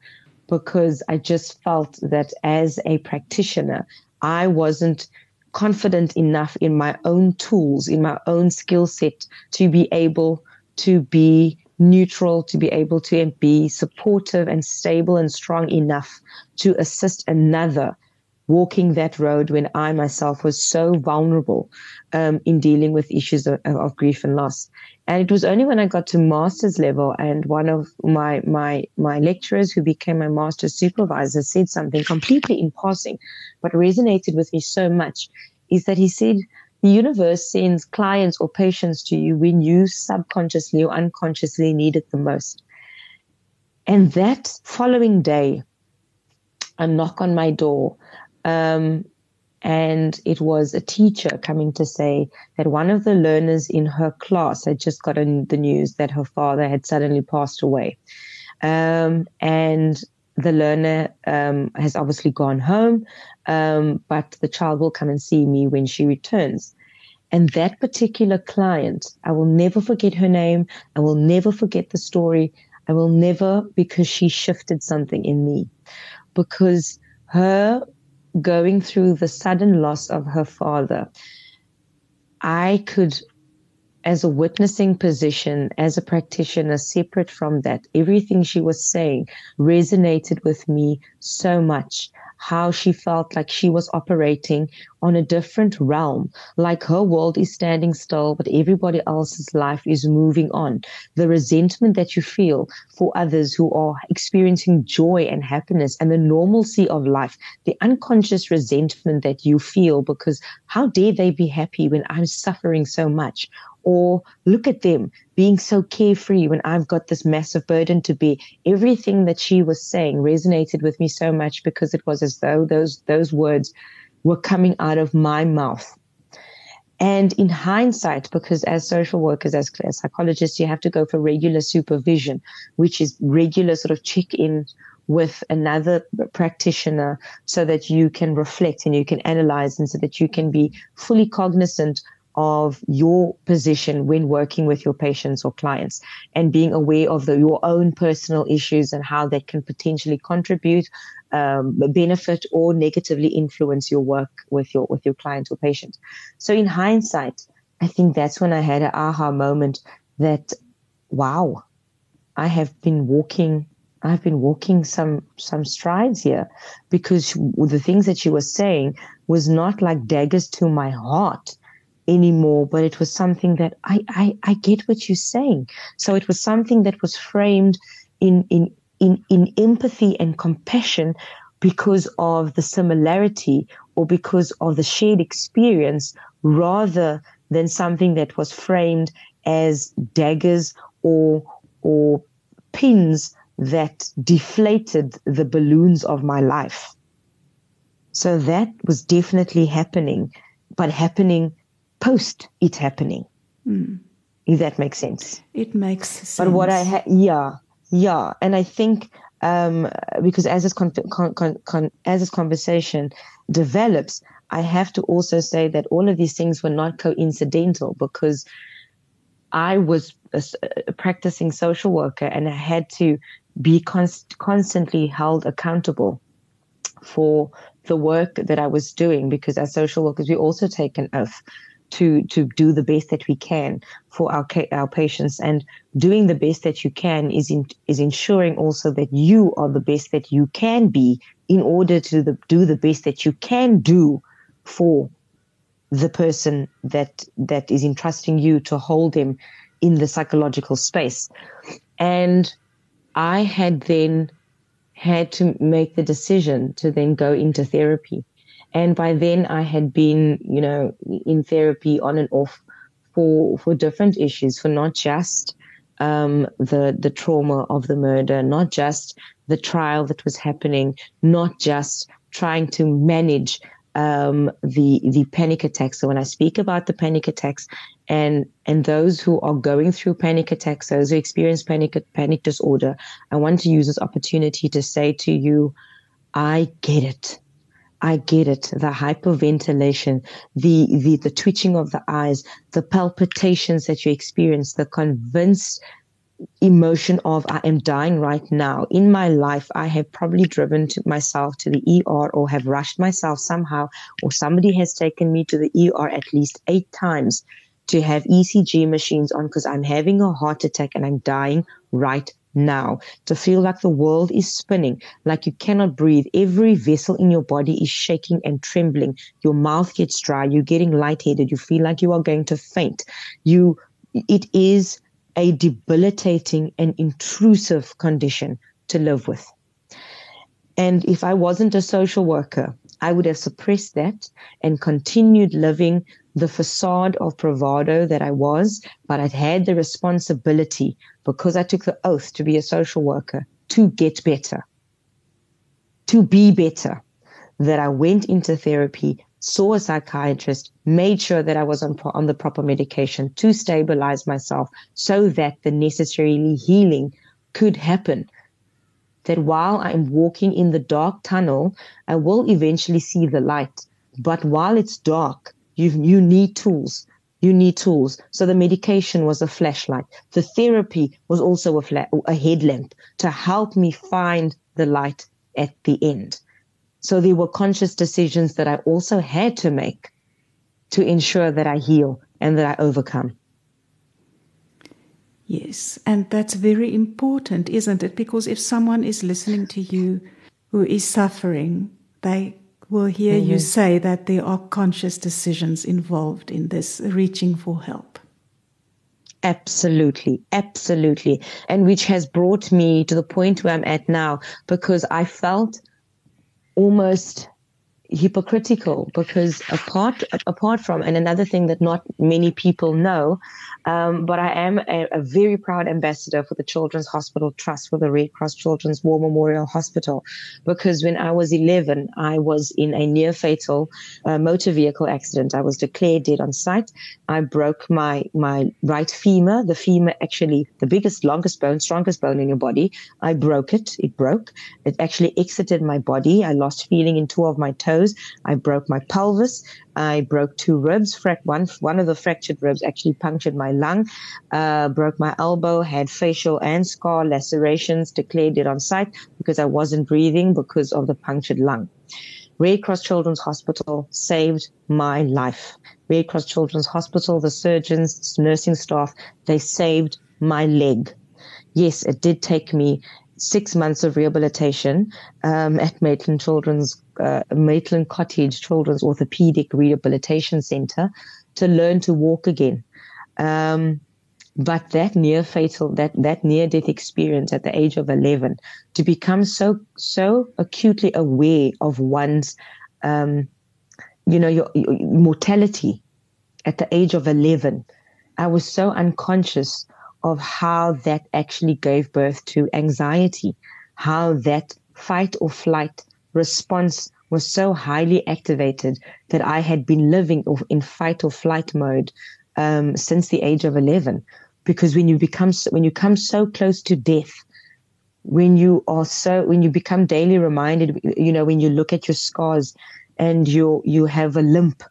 because I just felt that as a practitioner, I wasn't confident enough in my own tools, in my own skill set to be able to be neutral, to be able to be supportive and stable and strong enough to assist another walking that road when I myself was so vulnerable um, in dealing with issues of, of, grief and loss. And it was only when I got to master's level and one of my my my lecturers who became my master's supervisor said something completely in passing, but resonated with me so much, is that he said the universe sends clients or patients to you when you subconsciously or unconsciously need it the most. And that following day, a knock on my door um, and it was a teacher coming to say that one of the learners in her class had just gotten the news that her father had suddenly passed away. Um, and the learner um, has obviously gone home, um, but the child will come and see me when she returns. And that particular client, I will never forget her name. I will never forget the story. I will never, because she shifted something in me. Because her going through the sudden loss of her father, I could, as a witnessing position, as a practitioner, separate from that, everything she was saying resonated with me so much how she felt like she was operating on a different realm, like her world is standing still, but everybody else's life is moving on. The resentment that you feel for others who are experiencing joy and happiness and the normalcy of life, the unconscious resentment that you feel because how dare they be happy when I'm suffering so much? Or look at them being so carefree when I've got this massive burden to bear. Everything that she was saying resonated with me so much because it was as though those those words were coming out of my mouth. And in hindsight, because as social workers, as, as psychologists, you have to go for regular supervision, which is regular sort of check in with another practitioner so that you can reflect and you can analyze and so that you can be fully cognizant of your position when working with your patients or clients and being aware of the, your own personal issues and how that can potentially contribute um, benefit or negatively influence your work with your with your client or patient. So in hindsight i think that's when i had an aha moment that wow i have been walking I've been walking some some strides here because the things that you were saying was not like daggers to my heart anymore, but it was something that I, I, I get what you're saying. So it was something that was framed in, in, in, in empathy and compassion because of the similarity or because of the shared experience rather than something that was framed as daggers or, or pins that deflated the balloons of my life. So that was definitely happening, but happening post it happening. Mm. If that makes sense. It makes sense. But what I had, yeah, yeah, and I think um, because as this con- con- con- as this conversation develops, I have to also say that all of these things were not coincidental because I was a, a practicing social worker and I had to be const- constantly held accountable for the work that I was doing because as social workers, we also take an oath to to do the best that we can for our our patients. And doing the best that you can is in, is ensuring also that you are the best that you can be in order to the, do the best that you can do for the person that that is entrusting you to hold him in the psychological space. And i had then had to make the decision to then go into therapy and by then I had been, you know, in therapy on and off for, for different issues, for not just, um, the, the trauma of the murder, not just the trial that was happening, not just trying to manage, um, the, the panic attacks. So when I speak about the panic attacks and, and those who are going through panic attacks, those who experience panic, panic disorder, I want to use this opportunity to say to you, I get it. I get it. The hyperventilation, the, the, the twitching of the eyes, the palpitations that you experience, the convinced emotion of I am dying right now. In my life, I have probably driven to myself to the ER or have rushed myself somehow, or somebody has taken me to the ER at least eight times to have ECG machines on because I'm having a heart attack and I'm dying right now to feel like the world is spinning, like you cannot breathe. Every vessel in your body is shaking and trembling. Your mouth gets dry. You're getting lightheaded. You feel like you are going to faint. You, it is a debilitating and intrusive condition to live with. And if I wasn't a social worker, I would have suppressed that and continued living the facade of bravado that I was, but I'd had the responsibility because I took the oath to be a social worker to get better, to be better, that I went into therapy, saw a psychiatrist, made sure that I was on, on the proper medication to stabilize myself so that the necessary healing could happen. That while I'm walking in the dark tunnel, I will eventually see the light. But while it's dark, you, you need tools. You need tools. So the medication was a flashlight. The therapy was also a, a headlamp to help me find the light at the end. So there were conscious decisions that I also had to make to ensure that I heal and that I overcome. Yes, and that's very important, isn't it? Because if someone is listening to you who is suffering, they will hear mm-hmm. you say that there are conscious decisions involved in this reaching for help. Absolutely, absolutely. And which has brought me to the point where I'm at now because I felt almost hypocritical because apart apart from and another thing that not many people know um, but I am a, a, very proud ambassador for the Children's Hospital Trust for the Red Cross Children's War Memorial Hospital because when I was 11 I was in a near fatal uh, motor vehicle accident. I was declared dead on site. I broke my my right femur. The femur actually the biggest longest bone strongest bone in your body. I broke it. It broke. It actually exited my body. I lost feeling in two of my toes I broke my pelvis. I broke two ribs. One, one of the fractured ribs actually punctured my lung. Uh, broke my elbow. Had facial and scar lacerations. Declared it on site because I wasn't breathing because of the punctured lung. Red Cross Children's Hospital saved my life. Red Cross Children's Hospital, the surgeons, nursing staff, they saved my leg. Yes, it did take me six months of rehabilitation um, at Maitland Children's uh, Maitland Cottage Children's Orthopedic Rehabilitation Center to learn to walk again. Um, but that near fatal, that, that near death experience at the age of 11, to become so, so acutely aware of one's, um, you know, your, your mortality at the age of 11, I was so unconscious of how that actually gave birth to anxiety, how that fight or flight response was so highly activated that I had been living in fight or flight mode um, since the age of 11. Because when you become, when you come so close to death, when you are so, when you become daily reminded, you know, when you look at your scars and you, you have a limp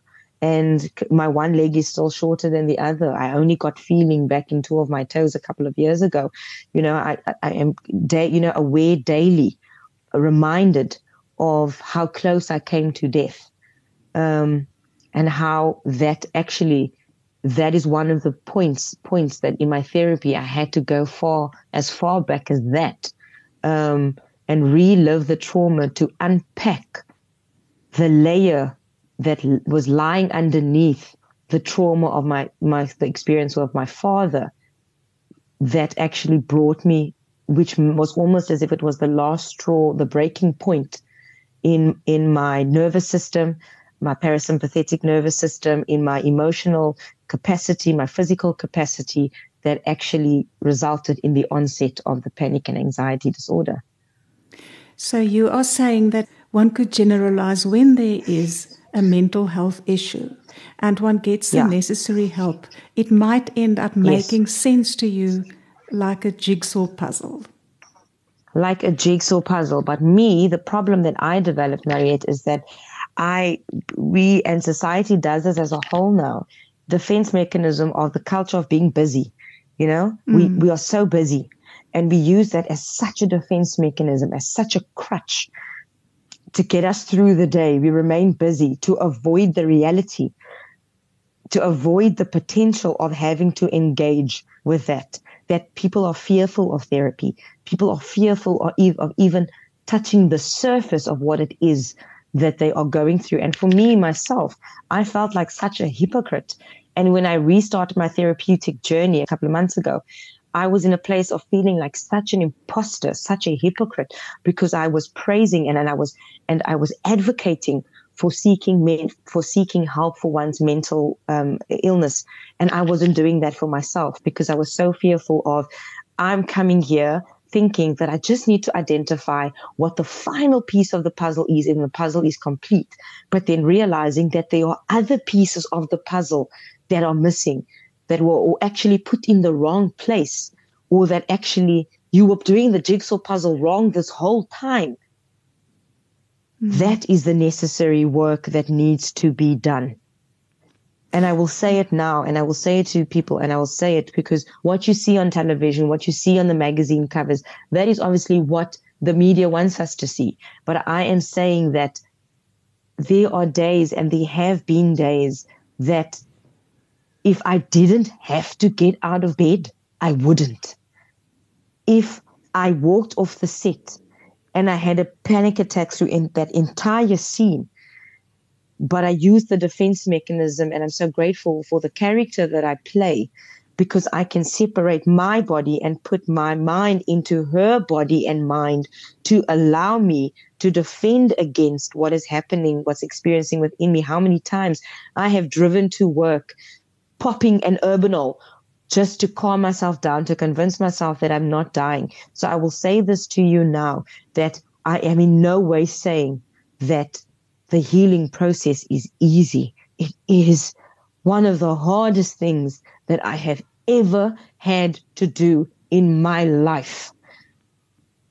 and my one leg is still shorter than the other. I only got feeling back in two of my toes a couple of years ago. You know, I, I am, da- you know, aware daily, reminded of how close I came to death, um, and how that actually, that is one of the points points that in my therapy I had to go far as far back as that, um, and relive the trauma to unpack the layer that was lying underneath the trauma of my, my the experience of my father that actually brought me which was almost as if it was the last straw the breaking point in in my nervous system my parasympathetic nervous system in my emotional capacity my physical capacity that actually resulted in the onset of the panic and anxiety disorder so you are saying that one could generalize when there is a mental health issue and one gets the yeah. necessary help, it might end up making yes. sense to you like a jigsaw puzzle. Like a jigsaw puzzle. But me, the problem that I developed, Mariette, is that I, we and society does this as a whole now. Defense mechanism of the culture of being busy. You know, mm. we, we are so busy and we use that as such a defense mechanism, as such a crutch to get us through the day. We remain busy to avoid the reality, to avoid the potential of having to engage with that. That people are fearful of therapy. People are fearful of, even touching the surface of what it is that they are going through. And for me, myself, I felt like such a hypocrite. And when I restarted my therapeutic journey a couple of months ago, I was in a place of feeling like such an imposter, such a hypocrite, because I was praising and, and I was and I was advocating for seeking men, for seeking help for one's mental um, illness, and I wasn't doing that for myself because I was so fearful of I'm coming here thinking that I just need to identify what the final piece of the puzzle is and the puzzle is complete, but then realizing that there are other pieces of the puzzle that are missing that were actually put in the wrong place or that actually you were doing the jigsaw puzzle wrong this whole time. Mm-hmm. That is the necessary work that needs to be done. And I will say it now and I will say it to people and I will say it because what you see on television, what you see on the magazine covers, that is obviously what the media wants us to see. But I am saying that there are days and there have been days that if I didn't have to get out of bed, I wouldn't. If I walked off the set and I had a panic attack through in that entire scene, but I used the defense mechanism and I'm so grateful for the character that I play because I can separate my body and put my mind into her body and mind to allow me to defend against what is happening, what's experiencing within me. How many times I have driven to work popping an Urbanol just to calm myself down, to convince myself that I'm not dying. So I will say this to you now that I am in no way saying that the healing process is easy. It is one of the hardest things that I have ever had to do in my life.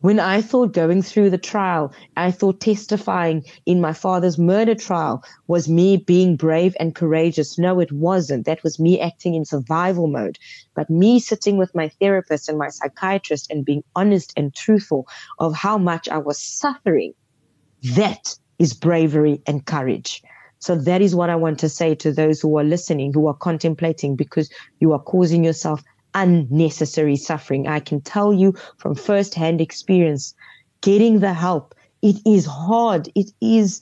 When I thought going through the trial, I thought testifying in my father's murder trial was me being brave and courageous. No, it wasn't. That was me acting in survival mode. But me sitting with my therapist and my psychiatrist and being honest and truthful of how much I was suffering, that is bravery and courage. So that is what I want to say to those who are listening, who are contemplating, because you are causing yourself unnecessary suffering. I can tell you from firsthand experience, getting the help, it is hard. It is,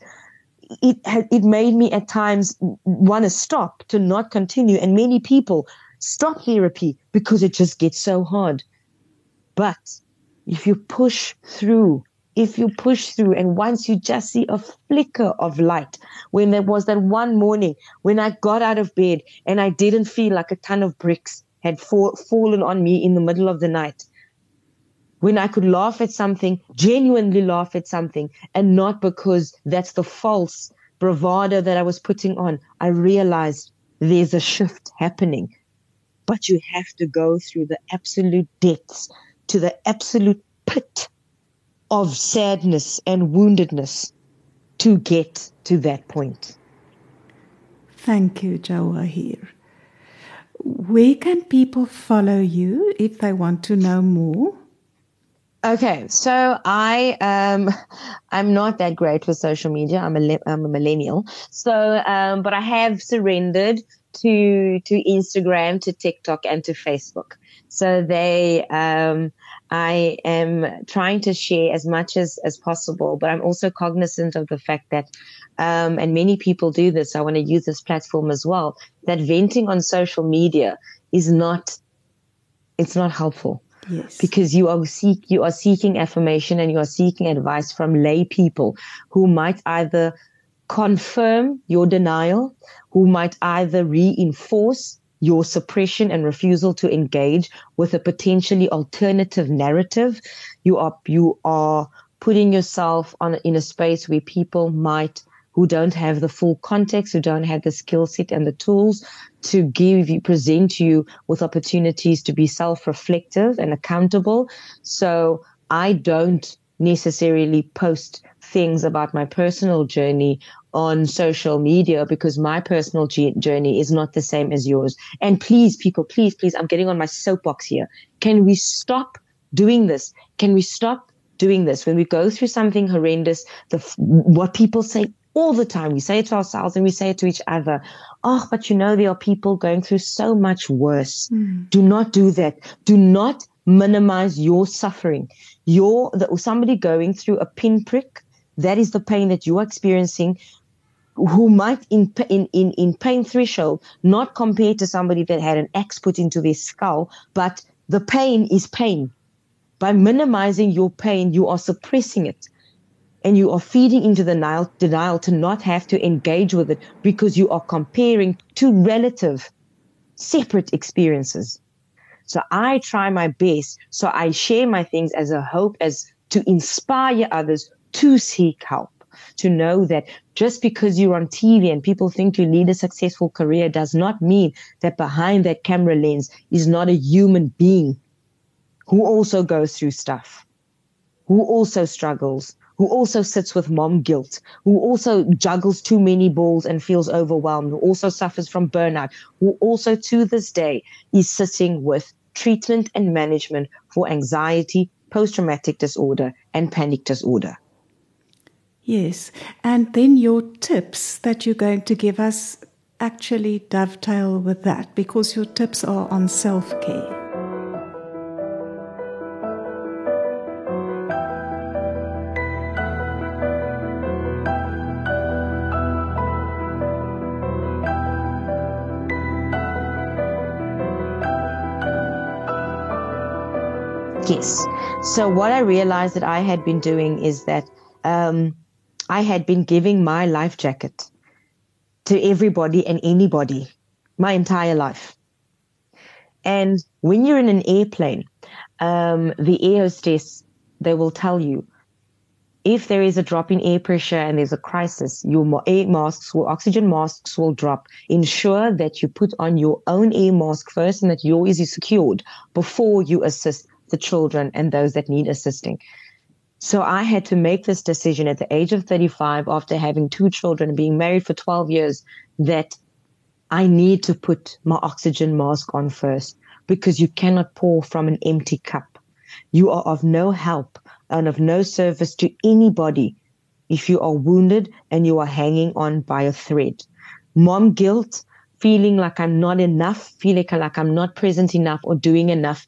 it, it made me at times want to stop, to not continue. And many people stop therapy because it just gets so hard. But if you push through, if you push through and once you just see a flicker of light, when there was that one morning when I got out of bed and I didn't feel like a ton of bricks had fall, fallen on me in the middle of the night. When I could laugh at something, genuinely laugh at something, and not because that's the false bravado that I was putting on, I realized there's a shift happening. But you have to go through the absolute depths, to the absolute pit of sadness and woundedness to get to that point. Thank you, Jawahier. Where can people follow you if they want to know more? Okay, so I um I'm not that great with social media. I'm a I'm a millennial. So um but I have surrendered to to Instagram, to TikTok and to Facebook. So they um I am trying to share as much as as possible, but I'm also cognizant of the fact that um, and many people do this. I want to use this platform as well. That venting on social media is not, it's not helpful. Yes. Because you are seek you are seeking affirmation and you are seeking advice from lay people who might either confirm your denial, who might either reinforce your suppression and refusal to engage with a potentially alternative narrative. You are you are putting yourself on in a space where people might who don't have the full context, who don't have the skill set and the tools to give you, present you with opportunities to be self-reflective and accountable. So I don't necessarily post things about my personal journey on social media because my personal journey is not the same as yours. And please, people, please, please, I'm getting on my soapbox here. Can we stop doing this? Can we stop doing this when we go through something horrendous? The what people say all the time. We say it to ourselves and we say it to each other. Oh, but you know, there are people going through so much worse. Mm. Do not do that. Do not minimize your suffering. Your, the, somebody going through a pinprick, that is the pain that you are experiencing who might in, in, in, in pain threshold not compare to somebody that had an axe put into their skull, but the pain is pain. By minimizing your pain, you are suppressing it and you are feeding into the denial, denial to not have to engage with it because you are comparing two relative separate experiences. So I try my best. So I share my things as a hope, as to inspire others to seek help, to know that just because you're on TV and people think you lead a successful career does not mean that behind that camera lens is not a human being who also goes through stuff, who also struggles, who also sits with mom guilt, who also juggles too many balls and feels overwhelmed, who also suffers from burnout, who also to this day is sitting with treatment and management for anxiety, post traumatic disorder, and panic disorder. Yes. And then your tips that you're going to give us actually dovetail with that because your tips are on self care. Yes. So what I realized that I had been doing is that um, I had been giving my life jacket to everybody and anybody my entire life. And when you're in an airplane, um, the air hostess, they will tell you if there is a drop in air pressure and there's a crisis, your air masks or oxygen masks will drop. Ensure that you put on your own air mask first and that yours is secured before you assist the children and those that need assisting. So I had to make this decision at the age of 35 after having two children and being married for 12 years that I need to put my oxygen mask on first because you cannot pour from an empty cup. You are of no help and of no service to anybody if you are wounded and you are hanging on by a thread. Mom guilt, feeling like I'm not enough, feeling like I'm not present enough or doing enough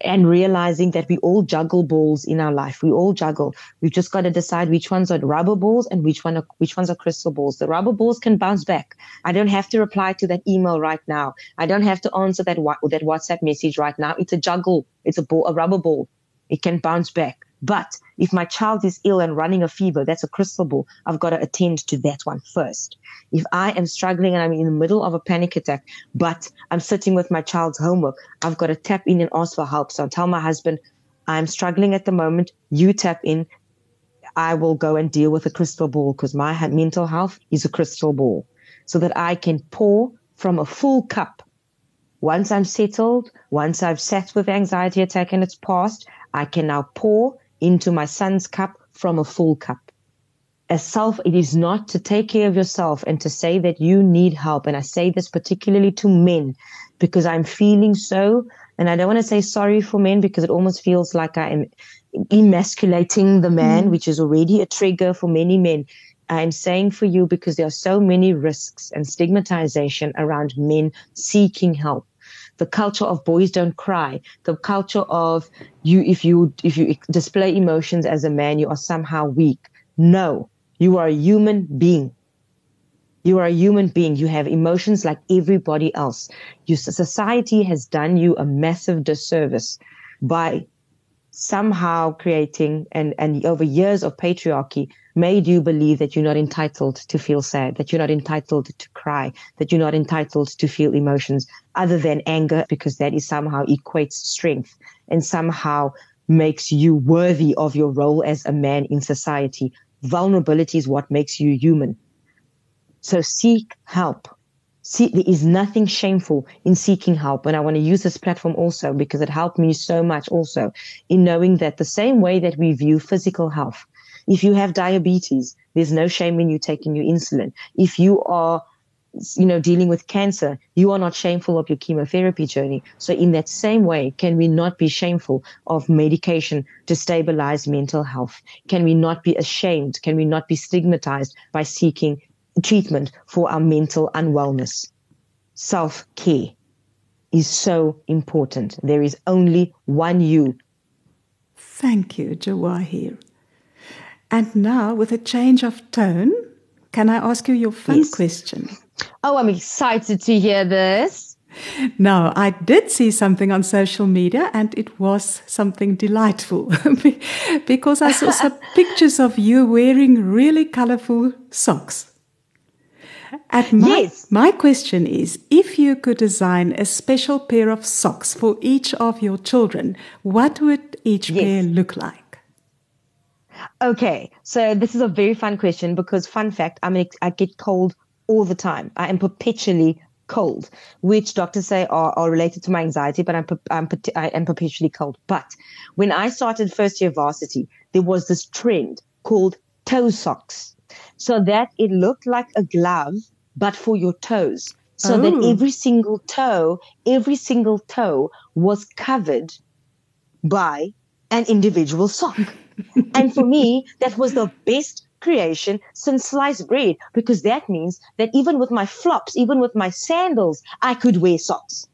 and realizing that we all juggle balls in our life. We all juggle. We've just got to decide which ones are rubber balls and which one are, which ones are crystal balls. The rubber balls can bounce back. I don't have to reply to that email right now. I don't have to answer that that WhatsApp message right now. It's a juggle. It's a ball, a rubber ball. It can bounce back. But if my child is ill and running a fever, that's a crystal ball. I've got to attend to that one first. If I am struggling and I'm in the middle of a panic attack, but I'm sitting with my child's homework, I've got to tap in and ask for help. So I tell my husband, I'm struggling at the moment. You tap in. I will go and deal with a crystal ball because my mental health is a crystal ball so that I can pour from a full cup. Once I'm settled, once I've sat with anxiety attack and it's passed, I can now pour into my son's cup from a full cup. As self, it is not to take care of yourself and to say that you need help. And I say this particularly to men because I'm feeling so, and I don't want to say sorry for men because it almost feels like I am emasculating the man, mm. which is already a trigger for many men. I'm saying for you because there are so many risks and stigmatization around men seeking help the culture of boys don't cry, the culture of you, if you, if you display emotions as a man, you are somehow weak. No, you are a human being. You are a human being. You have emotions like everybody else. Your society has done you a massive disservice by somehow creating and, and over years of patriarchy made you believe that you're not entitled to feel sad, that you're not entitled to cry, that you're not entitled to feel emotions other than anger, because that is somehow equates strength and somehow makes you worthy of your role as a man in society. Vulnerability is what makes you human. So seek help. See, there is nothing shameful in seeking help. And I want to use this platform also because it helped me so much also in knowing that the same way that we view physical health, if you have diabetes, there's no shame in you taking your insulin. If you are you know, dealing with cancer, you are not shameful of your chemotherapy journey. So in that same way, can we not be shameful of medication to stabilize mental health? Can we not be ashamed? Can we not be stigmatized by seeking treatment for our mental unwellness? Self care is so important. There is only one you. Thank you, Jawahier. And now, with a change of tone, can I ask you your fun yes. question? Oh, I'm excited to hear this. Now, I did see something on social media and it was something delightful because I saw some pictures of you wearing really colorful socks. And my, yes. my question is if you could design a special pair of socks for each of your children, what would each yes. pair look like? Okay, so this is a very fun question because, fun fact, I'm I get cold all the time. I am perpetually cold, which doctors say are, are related to my anxiety, but I'm, I'm, I am perpetually cold. But when I started first year varsity, there was this trend called toe socks. So that it looked like a glove, but for your toes. So oh. that every single toe, every single toe was covered by an individual sock and for me, that was the best creation since sliced bread because that means that even with my flops, even with my sandals, I could wear socks.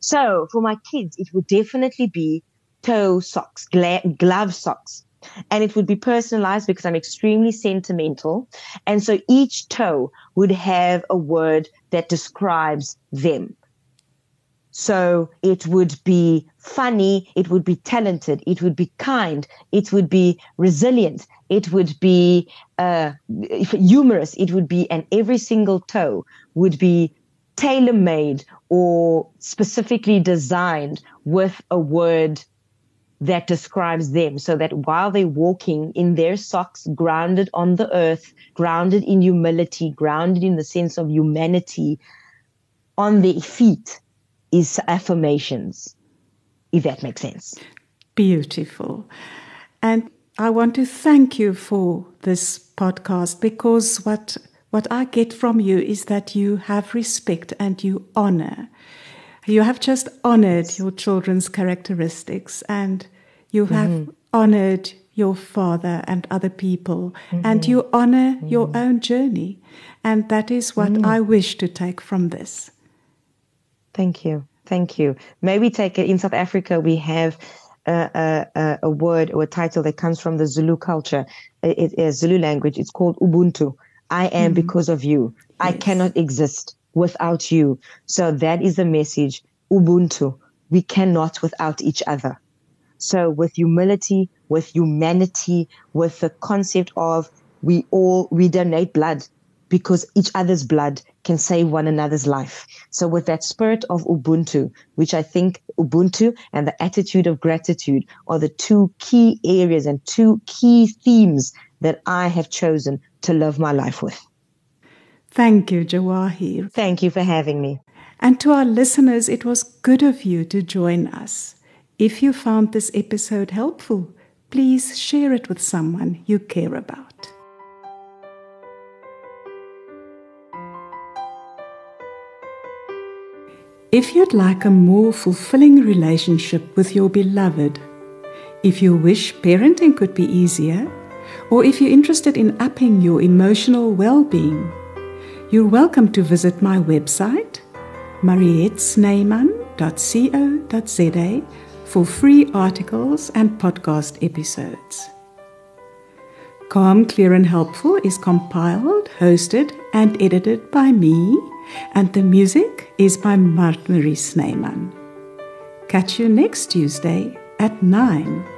So for my kids, it would definitely be toe socks, gla- glove socks. And it would be personalized because I'm extremely sentimental. And so each toe would have a word that describes them. So it would be funny, it would be talented, it would be kind, it would be resilient, it would be uh, humorous, it would be, and every single toe would be tailor made or specifically designed with a word that describes them so that while they're walking in their socks, grounded on the earth, grounded in humility, grounded in the sense of humanity, on their feet is affirmations, if that makes sense. Beautiful. And I want to thank you for this podcast because what what I get from you is that you have respect and you honor. You have just honored your children's characteristics and you have mm-hmm. honored your father and other people mm-hmm. and you honor mm-hmm. your own journey. And that is what mm. I wish to take from this. Thank you. Thank you. Maybe take it in South Africa, we have a, a, a, word or a title that comes from the Zulu culture, it is Zulu language. It's called Ubuntu. I am mm-hmm. because of you. Yes. I cannot exist without you. So that is the message. Ubuntu. We cannot without each other. So with humility, with humanity, with the concept of we all, we donate blood because each other's blood can save one another's life. So with that spirit of Ubuntu, which I think Ubuntu and the attitude of gratitude are the two key areas and two key themes that I have chosen to live my life with. Thank you, Jawahier. Thank you for having me. And to our listeners, it was good of you to join us. If you found this episode helpful, please share it with someone you care about. If you'd like a more fulfilling relationship with your beloved, if you wish parenting could be easier, or if you're interested in upping your emotional well being, you're welcome to visit my website, marietsneyman.co.za, for free articles and podcast episodes. Calm, Clear, and Helpful is compiled, hosted, and edited by me, and the music is by Mart Marie Sneyman. Catch you next Tuesday at 9